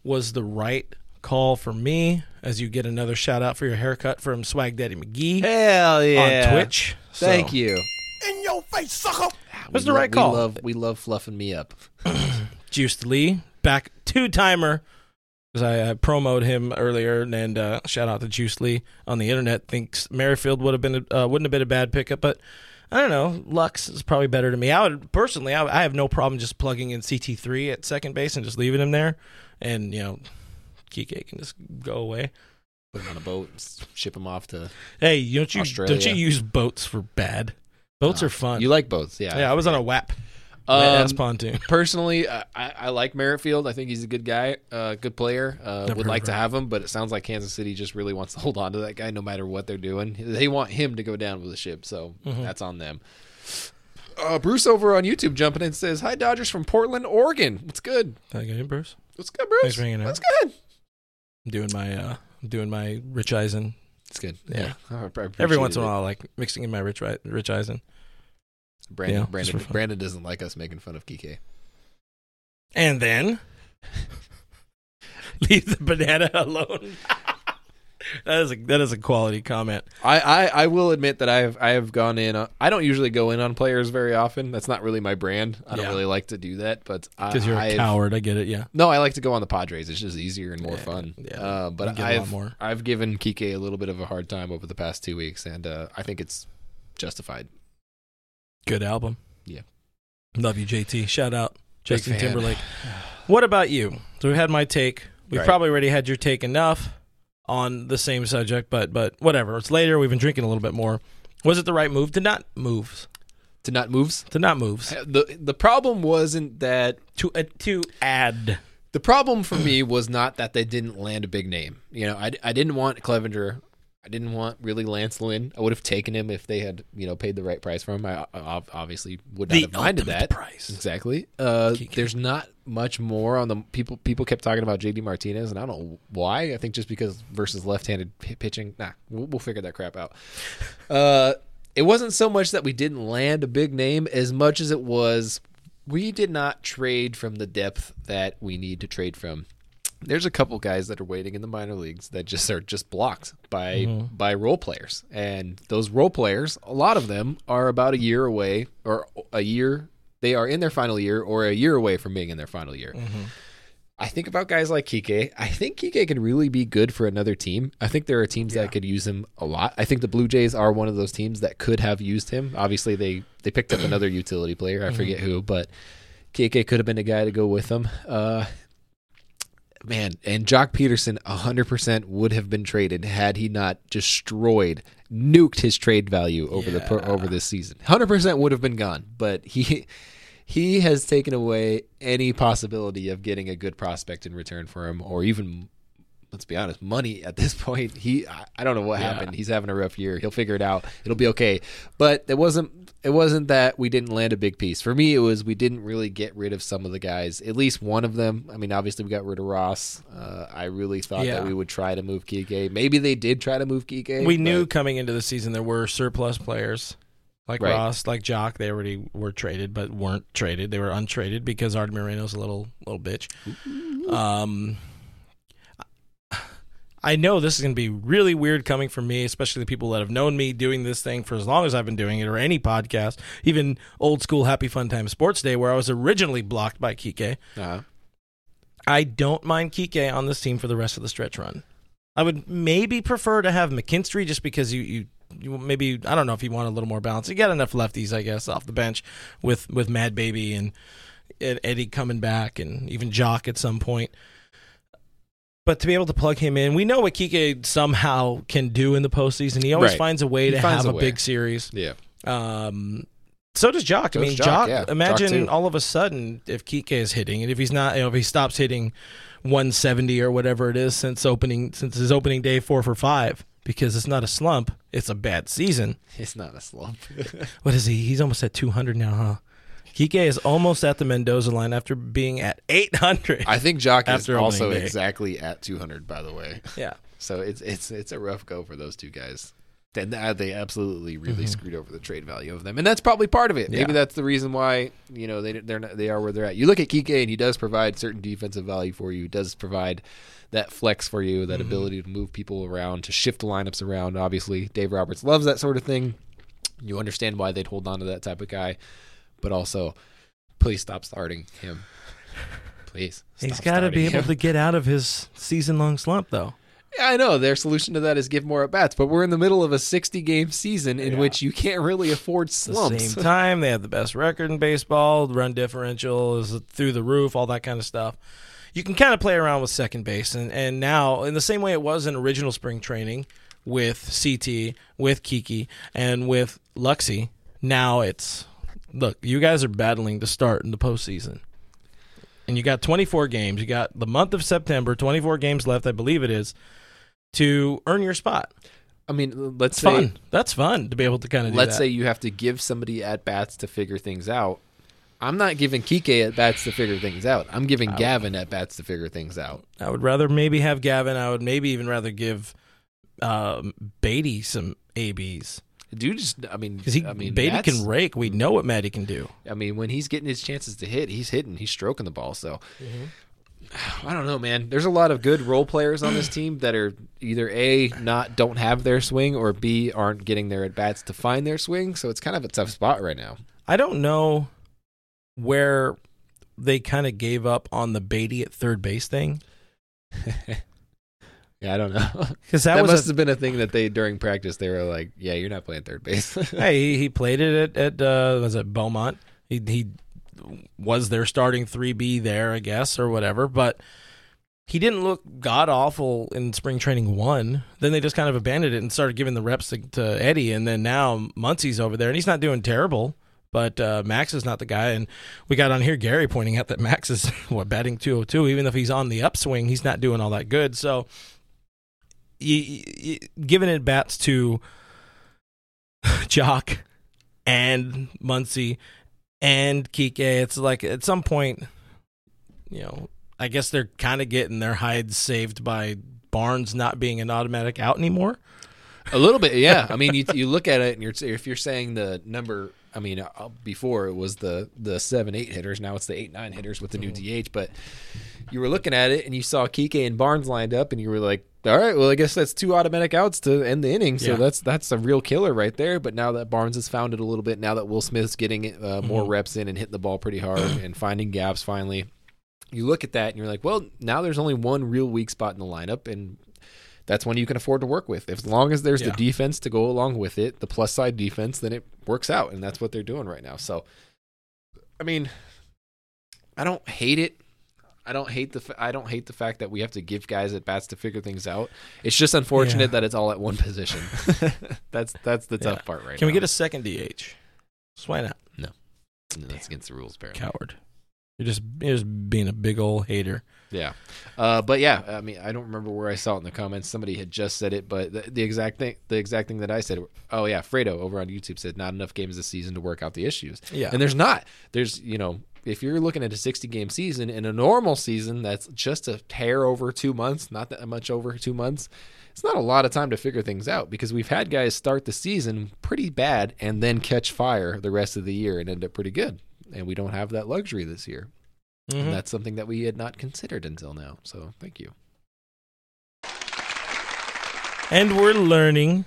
was the right call for me. As you get another shout out for your haircut from Swag Daddy McGee Hell yeah. on Twitch. Thank So, you. In your face, sucker! Was the lo- right call. We love we love fluffing me up. Juiced Lee, back two timer. Because I, I promoted him earlier, and uh, shout out to Juice Lee on the internet. Thinks Merrifield would have been a, uh, wouldn't have been a bad pickup, but I don't know. Lux is probably better to me. I would personally, I, I have no problem just plugging in CT three at second base and just leaving him there, and you know, Kike can just go away. Put him on a boat, ship him off to. Hey, don't you Australia. don't you use boats for bad? Boats Oh, are fun. You like boats, yeah? yeah, I was on a WAP, Um, wet ass pontoon. personally, I, I I like Merrifield. I think he's a good guy, uh, good player. Uh, Never would heard like of to him. have him, but it sounds like Kansas City just really wants to hold on to that guy no matter what they're doing. They want him to go down with the ship, so Mm-hmm. that's on them. Uh, Bruce over on YouTube jumping in says, "Hi Dodgers from Portland, Oregon. What's good? Thank you, Bruce. What's good, Bruce? Thanks for hanging out. What's good? I'm doing my uh, I'm doing my Rich Eisen It's good. Yeah. I appreciate Every once in a while, I like mixing in my Rich Ri- Rich Eisen. Brandon, Yeah, Brandon. Brandon doesn't like us making fun of Kike. And then leave the banana alone. that is a that is a quality comment. I, I, I will admit that I have I have gone in. On, I don't usually go in on players very often. That's not really my brand. I don't Yeah. really like to do that. But Because you're a coward. I get it. Yeah. No, I like to go on the Padres. It's just easier and more fun. yeah. Uh, You but get a lot I've more. I've given Kike a little bit of a hard time over the past two weeks, and uh, I think it's justified. Good album. Yeah. Love you, JT. Shout out Justin fan. Timberlake. What about you? So we had my take. We've Right. probably already had your take enough on the same subject, but but whatever. It's later. We've been drinking a little bit more. Was it the right move to not moves? To not moves. To not moves. The the problem wasn't that To uh, to add. the problem for me was not that they didn't land a big name. You know, I, I didn't want Clevinger. I didn't want really Lance Lynn. I would have taken him if they had you know paid the right price for him. I, I obviously would not The have minded that price. exactly. Uh, there's not much more on the people. People kept talking about JD Martinez, and I don't know why. I think just because versus left-handed p- pitching. Nah, we'll, we'll figure that crap out. Uh, it wasn't so much that we didn't land a big name as much as it was we did not trade from the depth that we need to trade from. There's a couple guys that are waiting in the minor leagues that just are just blocked by mm-hmm. by role players, and those role players, a lot of them are about a year away or a year. They are in their final year or a year away from being in their final year. Mm-hmm. I think about guys like Kike. I think Kike can really be good for another team. I think there are teams Yeah. that could use him a lot. I think the Blue Jays are one of those teams that could have used him. Obviously, they they picked up another utility player. I forget mm-hmm. who, but Kike could have been a guy to go with them. Uh, man, and Joc Pederson 100% would have been traded had he not destroyed, nuked his trade value over the over this season. 100% would have been gone, but he he has taken away any possibility of getting a good prospect in return for him or even let's be honest, money at this point. He I, I don't know what Yeah. happened. He's having a rough year. He'll figure it out. It'll be okay. But it wasn't it wasn't that we didn't land a big piece. For me it was we didn't really get rid of some of the guys. At least one of them. I mean, obviously we got rid of Ross. Uh, I really thought Yeah. that we would try to move Kike. Maybe they did try to move Kike. we but- knew coming into the season there were surplus players like Right. Ross, like Joc. They already were traded, but weren't traded. They were untraded because Arte Moreno's a little little bitch. Um, I know this is going to be really weird coming from me, especially the people that have known me doing this thing for as long as I've been doing it, or any podcast, even old school Happy Fun Time Sports Day, where I was originally blocked by Kike. Uh-huh. I don't mind Kike on this team for the rest of the stretch run. I would maybe prefer to have McKinstry just because you, you, you maybe I don't know if you want a little more balance. You got enough lefties, I guess, off the bench with with Mad Baby and, and Eddie coming back and even Joc at some point. But to be able to plug him in, we know what Kike somehow can do in the postseason. He always Right. finds a way He to finds have a a, way. big series. Yeah. Um, so does Joc. So I does mean, Joc, Joc. yeah. Joc imagine too. all of a sudden if Kike is hitting, and if he's not, you know, if he stops hitting 170 or whatever it is since opening, since his opening day, four for five, because it's not a slump, it's a bad season. It's not a slump. What is he? He's almost at 200 now, huh? Kike is almost at the Mendoza line after being at 800. I think Joc is After also day. exactly at 200 by the way. yeah. So it's it's it's a rough go for those two guys. Then they absolutely really screwed over the trade value of them, and that's probably part of it. Maybe Mm-hmm. Yeah. that's the reason why you know they they're not, they are where they're at. You look at Kike, and he does provide certain defensive value for you. He does provide that flex for you, Mm-hmm. that ability to move people around, to shift the lineups around. Obviously, Dave Roberts loves that sort of thing. You understand why they'd hold on to that type of guy, but also, please stop starting him. Please, He's got to be able him. to get out of his season long slump, though. Yeah, I know their solution to that is give more at bats, but we're in the middle of a 60 game season in Yeah. which you can't really afford the slumps. same time. They have the best record in baseball. Run differential is through the roof. All that kind of stuff. You can kind of play around with second base, and and now in the same way it was in original spring training with CT, with Kike, and with Luxy. Now it's look. You guys are battling to start in the postseason. And you got 24 games. You got the month of September, 24 games left, I believe it is, to earn your spot. I mean, let's It's say fun. That's fun to be able to kind of do let's say you have to give somebody at bats to figure things out. I'm not giving Kike at bats to figure things out. I'm giving Gavin at bats to figure things out. I would rather maybe have Gavin. I would maybe even rather give um, Beaty some ABs Dude, just I mean, because he I mean, Beaty can rake. We know what Maddie can do. I mean, when he's getting his chances to hit, he's hitting, he's stroking the ball. So Mm-hmm. I don't know, man. There's a lot of good role players on this team that are either a not don't have their swing or b aren't getting their at bats to find their swing. So it's kind of a tough spot right now. I don't know where they kind of gave up on the Beaty at third base thing Yeah, I don't know. because that that, was must a, have been a thing that they during practice they were like, "Yeah, you're not playing third base." hey he, he played it at, at uh, was it Beaumont. He he was their starting three B there, I guess, or whatever, but. He didn't look god awful in spring training one. Then they just kind of abandoned it and started giving the reps to, to Eddie. And then now Muncy's over there, and he's not doing terrible. But uh, Max is not the guy. And we got on here Gary pointing out that Max is what batting 202. Even if he's on the upswing, he's not doing all that good. So, you, you, giving it bats to Joc and Muncy and Kike, it's like at some point, you know, I guess they're kind of getting their hides saved by Barnes not being an automatic out anymore. a little bit, yeah. I mean, you you look at it and you're if you're saying the number. I mean, uh, before it was the the seven eight hitters. Now it's the eight nine hitters with the new DH. But you were looking at it and you saw Kike and Barnes lined up, and you were like, "All right, well, I guess that's two automatic outs to end the inning." So Yeah. that's that's a real killer right there. But now that Barnes has found it a little bit, now that Will Smith's getting uh, more reps in and hitting the ball pretty hard and finding gaps finally, you look at that and you're like, well, now there's only one real weak spot in the lineup, and that's one you can afford to work with. As long as there's Yeah. the defense to go along with it, the plus side defense, then it works out, and that's what they're doing right now. So, I mean, I don't hate it. I don't hate the f- I don't hate the fact that we have to give guys at bats to figure things out. It's just unfortunate Yeah. that it's all at one position. that's that's the tough Yeah. part right Can now. we get a second DH? Just why not? No, that's against the rules, apparently. Coward. You're just you're just being a big old hater. Yeah, uh, but yeah, I mean, I don't remember where I saw it in the comments. Somebody had just said it, but the, the exact thing, the exact thing that I said. Oh yeah, Fredo over on YouTube said not enough games this season to work out the issues. Yeah. and there's not. There's you know, if you're looking at a 60 game season in a normal season, that's just a hair over two months, not that much over two months. It's not a lot of time to figure things out because we've had guys start the season pretty bad and then catch fire the rest of the year and end up pretty good. And we don't have that luxury this year. Mhm. And that's something that we had not considered until now. So thank you. And we're learning,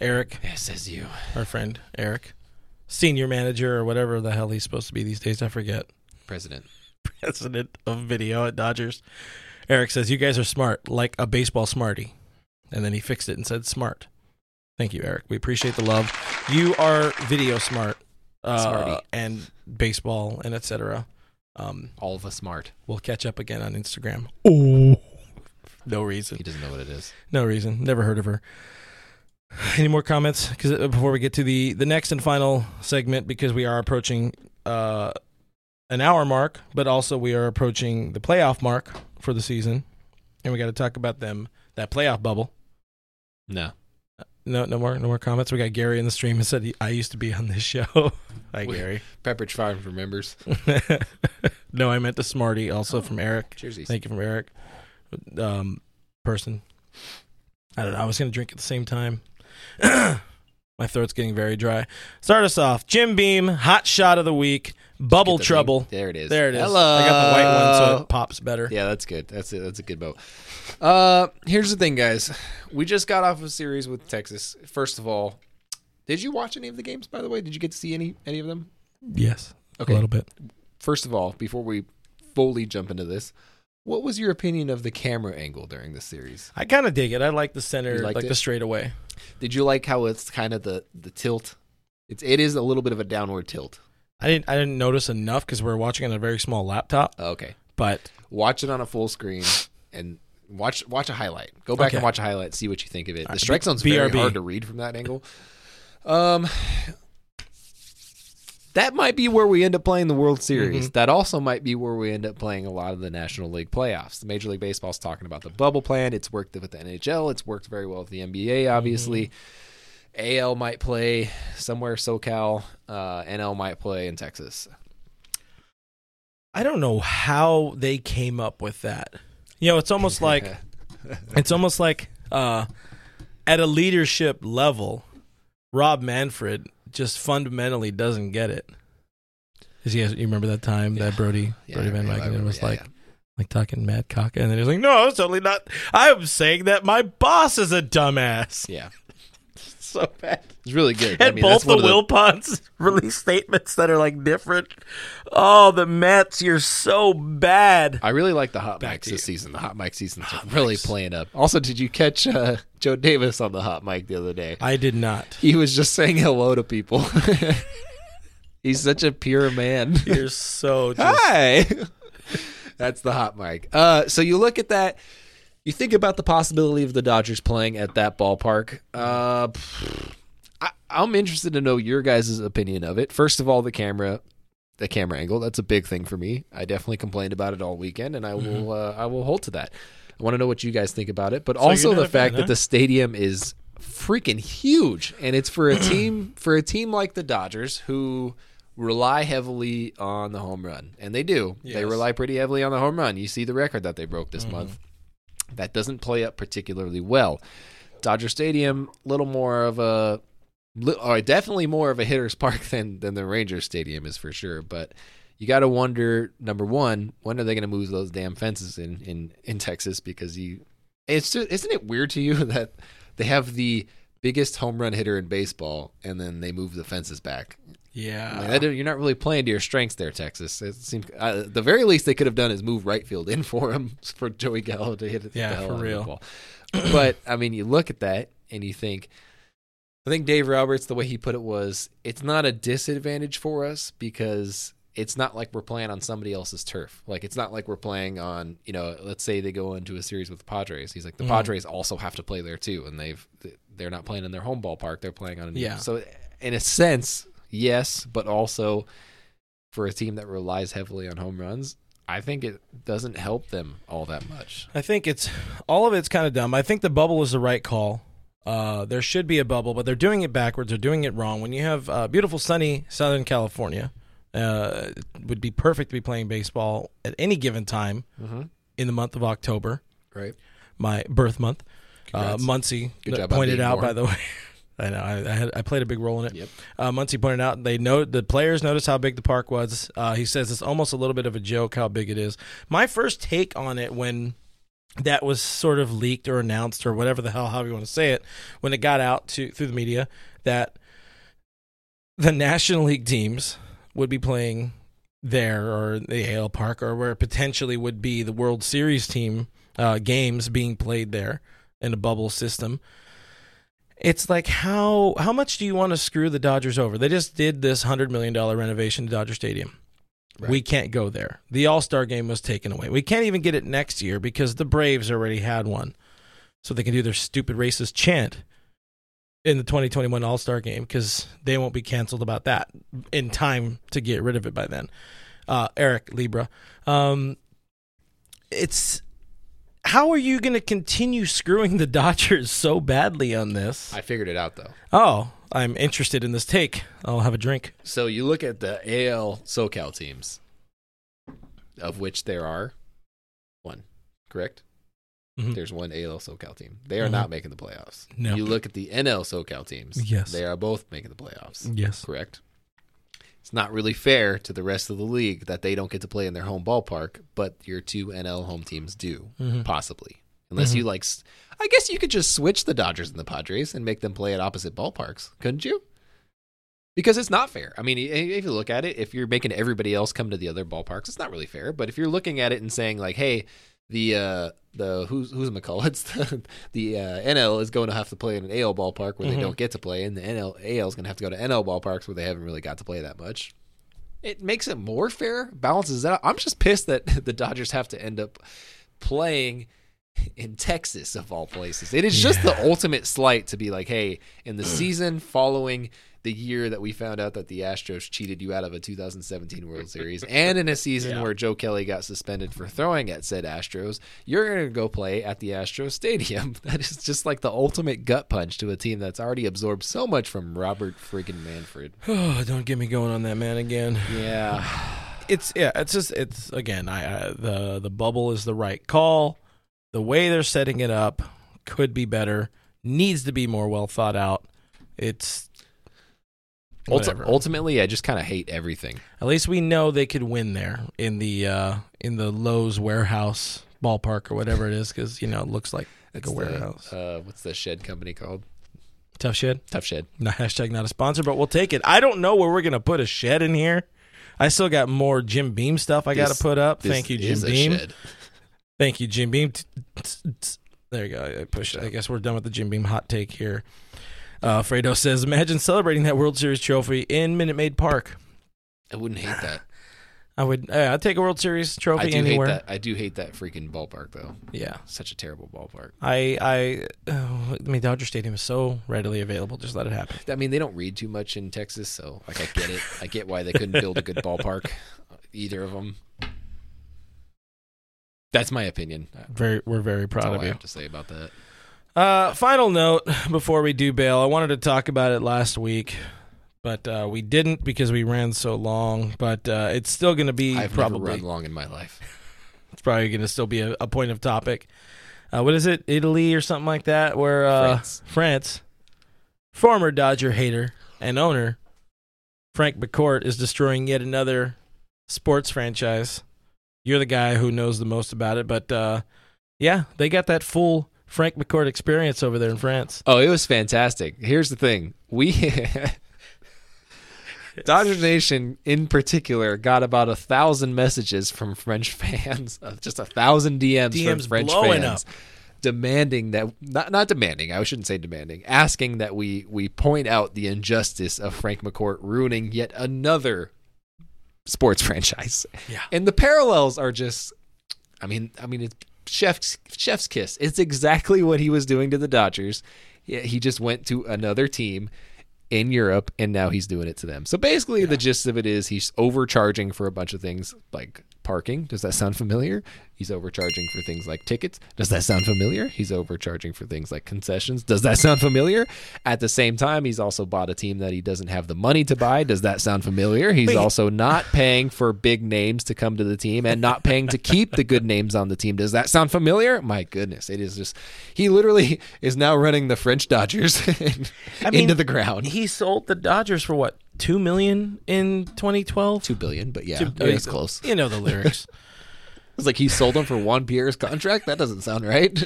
Eric, Yeah, says you. our friend Eric, senior manager or whatever the hell he's supposed to be these days. I forget. President. President of video at Dodgers. Eric says, You guys are smart, like a baseball smarty. And then he fixed it and said, Smart. Thank you, Eric. We appreciate the love. You are video smart. Uh, And baseball and etc. Um, All of us smart. we'll catch up again on Instagram. Oh, no reason. He doesn't know what it is. No reason. Never heard of her. Any more comments? Because before we get to the the next and final segment, because we are approaching uh, an hour mark, but also we are approaching the playoff mark for the season, and we got to talk about them that playoff bubble. No. No, no more, no more comments. We got Gary in the stream and said he, I used to be on this show. Hi, We- Gary. Pepperidge Farm remembers. no, I meant the Smarty, also from Eric. Cheersies. Thank you from Eric. Um, person. I don't know. I was going to drink at the same time. My throat's getting very dry. Start us off. Jim Beam, hot shot of the week. Bubble the trouble. thing. There it is. There it is. Hello. I got the white one, so it pops better. Yeah, that's good. That's a, that's a good boat. Uh, here's the thing, guys. We just got off a series with Texas. First of all, did you watch any of the games? By the way, did you get to see any any of them? Yes. Okay. A little bit. First of all, before we fully jump into this, what was your opinion of the camera angle during this series? I kind of dig it. I like the center, like it? the straightaway. Did you like how it's kind of the the tilt? It's it is a little bit of a downward tilt. I didn't. I didn't notice enough because we are watching on a very small laptop. Okay, But watch it on a full screen and watch watch a highlight. Go back Okay. and watch a highlight. See what you think of it. The right, strike zone's very hard to read from that angle. Um, that might be where we end up playing the World Series. Mhm. That also might be where we end up playing a lot of the National League playoffs. The Major League Baseball's talking about the bubble plan. It's worked with the NHL. It's worked very well with the NBA. Obviously. AL might play somewhere SoCal. Uh, NL might play in Texas. I don't know how they came up with that. You know, it's almost like it's almost like uh, at a leadership level, Rob Manfred just fundamentally doesn't get it. Is he? You remember that time Yeah. that Brody Yeah, Brodie Van Wagenen was like like talking mad cock, and then he was like, "No, I was totally not. I'm saying that my boss is a dumbass." yeah, So bad. it's really good. And I mean, both the of Wilpons release statements that are like different. Oh, the Mets, you're so bad. I really like the hot Back mics this season. The hot mic seasons are really playing up. Also, did you catch uh, Joe Davis on the hot mic the other day? I did not. He was just saying hello to people. He's such a pure man. You're so just. Hi. That's the hot mic. Uh, so you look at that. You think about the possibility of the Dodgers playing at that ballpark. Uh, I, I'm interested to know your guys' opinion of it. First of all, the camera, the camera angle. That's a big thing for me. I definitely complained about it all weekend, and I will. Uh, I will hold to that. I want to know what you guys think about it, but also the a fan, fact huh? that the stadium is freaking huge, and it's for a team for a team like the Dodgers who rely heavily on the home run, and they do. They rely pretty heavily on the home run. You see the record that they broke Mm-hmm. this month. That doesn't play up particularly well. Dodger Stadium, little more of a, or uh, definitely more of a hitter's park than than the Rangers Stadium is for sure. But you got to wonder, number one, when are they going to move those damn fences in in in Texas? Because you, it's just, isn't it weird to you that they have the biggest home run hitter in baseball and then they move the fences back? Yeah. I mean, that- you're not really playing to your strengths there, Texas. It seems uh, the very least they could have done is move right field in for him for Joey Gallo to hit it. Yeah, for real. but I mean, you look at that and you think. I think Dave Roberts, the way he put it was, it's not a disadvantage for us because it's not like we're playing on somebody else's turf. Like it's not like we're playing on, you know, let's say they go into a series with the Padres. He's like the Padres also have to play there too, and they've they're not playing in their home ballpark. They're playing on a new. Yeah. So in a sense, yes, but also for a team that relies heavily on home runs, I think it doesn't help them all that much. I think it's all of it's kind of dumb. I think the bubble is the right call. Uh, there should be a bubble, but they're doing it backwards. They're doing it wrong. When you have uh, beautiful, sunny Southern California, uh, it would be perfect to be playing baseball at any given time in the month of October, Right. my birth month. Uh, Muncy Good job pointed out, by the way. I know I, I, had, I played a big role in it. Yep. Uh, Muncy pointed out they know the players noticed how big the park was. Uh, he says it's almost a little bit of a joke how big it is. My first take on it when that was sort of leaked or announced or whatever the hell however you want to say it when it got out to through the media that the National League teams would be playing there or the AL Park or where potentially would be the World Series team uh, games being played there in a bubble system. It's like how how much do you want to screw the Dodgers over? They just did this hundred million dollar renovation to Dodger Stadium. Right. We can't go there. The All Star game was taken away. We can't even get it next year because the Braves already had one, so they can do their stupid racist chant in the 2021 All Star game because they won't be canceled about that in time to get rid of it by then. Uh, Eric Libra, um, it's how are you going to continue screwing the Dodgers so badly on this? I figured it out though. Oh, I'm interested in this take. I'll have a drink. So you look at the AL SoCal teams, of which there are one, correct? Mhm. There's one AL SoCal team. They are Mhm. not making the playoffs. No. You look at the NL SoCal teams. Yes. They are both making the playoffs. Yes. Correct. It's not really fair to the rest of the league that they don't get to play in their home ballpark, but your two NL home teams do, Mhm. possibly. Unless you like, I guess you could just switch the Dodgers and the Padres and make them play at opposite ballparks, couldn't you? Because it's not fair. I mean, if you look at it, if you're making everybody else come to the other ballparks, it's not really fair. But if you're looking at it and saying like, hey, the uh, the who's who's McCall? It's the, the uh, NL is going to have to play in an AL ballpark where they don't get to play, and the NL AL is going to have to go to NL ballparks where they haven't really got to play that much. It makes it more fair, balances out. I'm just pissed that the Dodgers have to end up playing in Texas of all places. It is just the ultimate slight to be like, hey, in the season following the year that we found out that the Astros cheated you out of a 2017 World Series, and in a season Yeah. where Joe Kelly got suspended for throwing at said Astros, you're going to go play at the Astros Stadium. That is just like the ultimate gut punch to a team that's already absorbed so much from Robert friggin' Manfred. Oh, don't get me going on that man again. Yeah. It's yeah, it's just it's again. I, I the the bubble is the right call. The way they're setting it up could be better. Needs to be more well thought out. It's Ulti- ultimately, I just kind of hate everything. At least we know they could win there in the uh, in the Lowe's warehouse ballpark or whatever it is, because you know it looks like like It's a the, warehouse. uh, what's the shed company called? Tuff shed. Tuff Shed. No, hashtag not a sponsor, but we'll take it. I don't know where we're gonna put a shed in here. I still got more Jim Beam stuff I got to put up. Thank you, Jim Beam. Thank you, Jim Beam. There you go. I push. I guess we're done with the Jim Beam hot take here. Uh, Fredo says, "Imagine celebrating that World Series trophy in Minute Maid Park. I wouldn't hate that. I would. Uh, I'd take a World Series trophy I do anywhere. hate that. I do hate that freaking ballpark though. Yeah, Such a terrible ballpark. I. I. Oh, I mean, Dodger Stadium is so readily available. Just let it happen. I mean, they don't read too much in Texas, so like I get it. I get why they couldn't build a good ballpark, either of them. That's my opinion. Very. We're very proud of I you. have to say about that. Uh, final note before we do bail. I wanted to talk about it last week, but uh, we didn't because we ran so long. But uh, it's still going to be I've probably never run long in my life. it's probably going to still be a, a point of topic. Uh, what is it, Italy or something like that? Where uh, France. France, former Dodger hater and owner Frank McCourt is destroying yet another sports franchise. You're the guy who knows the most about it, but uh, yeah, they got that full Frank McCourt experience over there in France. Oh, it was fantastic. Here's the thing: we Dodger Nation in particular got about a thousand messages from French fans, just a thousand DMs, from French fans. up. Demanding that not not demanding, I shouldn't say demanding, asking that we we point out the injustice of Frank McCourt ruining yet another sports franchise. Yeah. And the parallels are just I mean, I mean it's chef's chef's kiss. It's exactly what he was doing to the Dodgers. He just went to another team in Europe and now he's doing it to them. So basically the gist of it is he's overcharging for a bunch of things like parking. Does that sound familiar? He's overcharging for things like tickets. Does that sound familiar? He's overcharging for things like concessions. Does that sound familiar? At the same time, he's also bought a team that he doesn't have the money to buy. Does that sound familiar? He's Wait. also not paying for big names to come to the team and not paying to keep the good names on the team. Does that sound familiar? My goodness, it is just he literally is now running the French Dodgers I mean, into the ground. He sold the Dodgers for what two million in 2012. Two billion, but yeah, Two- I mean, it's close. You know the lyrics. It's like he sold them for Juan Pierre's contract. That doesn't sound right.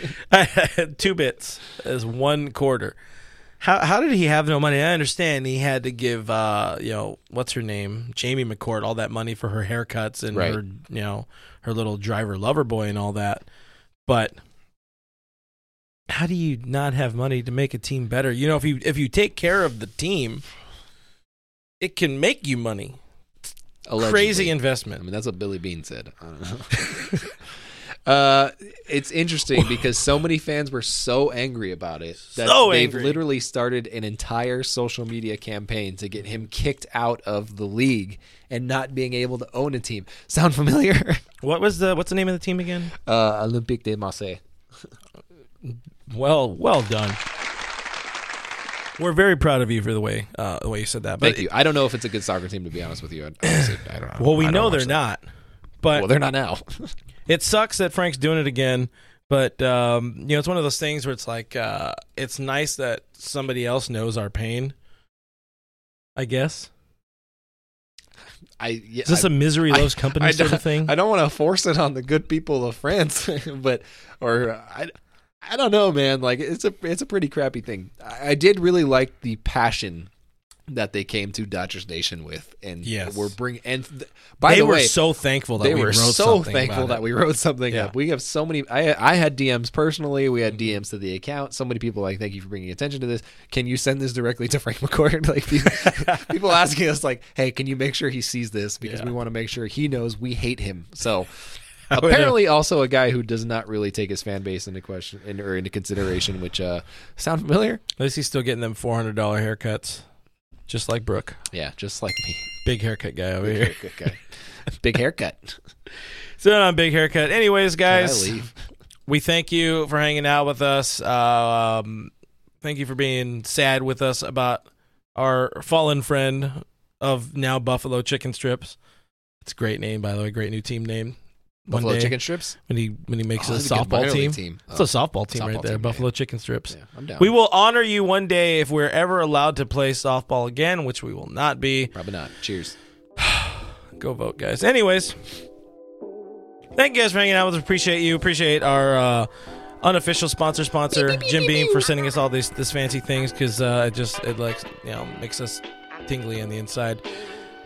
two bits as one quarter. How how did he have no money? I understand he had to give uh you know what's her name Jamie McCourt all that money for her haircuts and Right. her you know her little driver lover boy and all that, but how do you not have money to make a team better? You know if you if you take care of the team, it can make you money. Allegedly. Crazy investment. I mean, that's what Billy Beane said. I don't know. uh, it's interesting because so many fans were so angry about it that So they've angry. literally started an entire social media campaign to get him kicked out of the league and not being able to own a team. Sound familiar? What was the what's the name of the team again? Uh, Olympique de Marseille. Well, well done. We're very proud of you for the way uh, the way you said that. But Thank you. I don't know if it's a good soccer team to be honest with you. I, honestly, I don't know. Well, we know they're not. But Well, they're not now. it sucks that Frank's doing it again. But um, you know, it's one of those things where it's like uh, it's nice that somebody else knows our pain. I guess I yeah, is this I- a misery loves company I sort of thing? I don't want to force it on the good people of France, but or I, I don't know, man. Like it's a it's a pretty crappy thing. I, I did really like the passion that they came to Dodgers Nation with, and Yes. we're bringing. And th- by they the were way, so thankful that they we were wrote so something thankful that it. we wrote something Yeah. up. We have so many. I I had DMs personally. We Mm-hmm. had DMs to the account. So many people like, thank you for bringing attention to this. Can you send this directly to Frank McCourt? like people, people asking us like, hey, can you make sure he sees this because Yeah. we want to make sure he knows we hate him. So. Apparently, also a guy who does not really take his fan base into question in, or into consideration. Which uh, sound familiar? At least he's still getting them four hundred dollar haircuts, just like Brooke. Yeah, just like me. Big haircut guy over Big here. haircut guy. Big haircut. So on big haircut. Anyways, guys, we thank you for hanging out with us. Um, thank you for being sad with us about our fallen friend of now Buffalo Chicken Strips. It's a great name, by the way. Great new team name. One Buffalo day chicken strips. when he when he makes Oh, a that's a good softball team. team. It's Oh. a softball team right Softball there. team, Buffalo yeah. Chicken Strips. Yeah, I'm down. We will honor you one day if we're ever allowed to play softball again, which we will not be. Probably not. Cheers. Go vote, guys. Anyways, thank you guys for hanging out with us. Appreciate you. Appreciate our uh, unofficial sponsor, sponsor Jim Beam, for sending us all these this fancy things because uh, it just it like you know makes us tingly on the inside.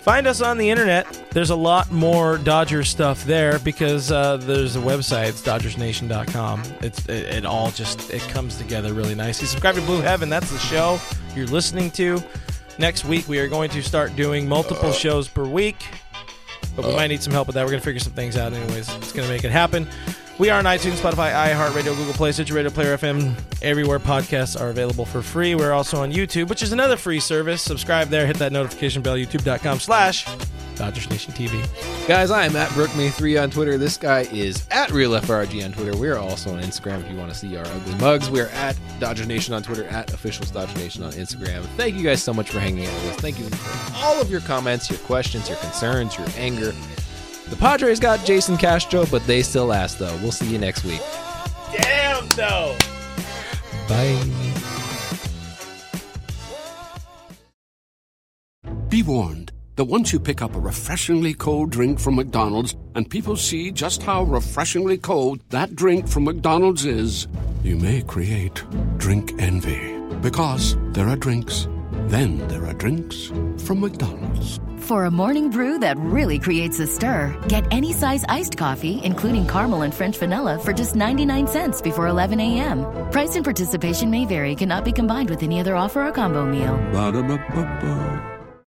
Find us on the internet. There's a lot more Dodgers stuff there because uh, there's a website. It's DodgersNation.com. It's it, it all just it comes together really nicely. Subscribe to Blue Heaven. That's the show you're listening to. Next week we are going to start doing multiple shows per week but we might need some help with that. We're going to figure some things out, anyways. It's going to make it happen. We are on iTunes, Spotify, iHeartRadio, Google Play, Stitcher Radio, Player FM, everywhere podcasts are available for free. We're also on YouTube, which is another free service. Subscribe there, hit that notification bell, youtube.com slash Dodgers Nation TV. Guys, I am at BrookMay3 on Twitter. This guy is at RealFRG on Twitter. We are also on Instagram if you want to see our ugly mugs. We are at Dodger Nation on Twitter, at Officials Dodger Nation on Instagram. Thank you guys so much for hanging out with us. Thank you for all of your comments, your questions, your concerns, your anger. The Padres got Jason Castro, but they still last, though. We'll see you next week. Damn, though. Bye. Be warned that once you pick up a refreshingly cold drink from McDonald's and people see just how refreshingly cold that drink from McDonald's is, you may create drink envy. Because there are drinks Then there are drinks from McDonald's. For a morning brew that really creates a stir, get any size iced coffee, including caramel and French vanilla, for just 99 cents before 11 a.m. Price and participation may vary, cannot be combined with any other offer or combo meal. Ba-da-ba-ba-ba.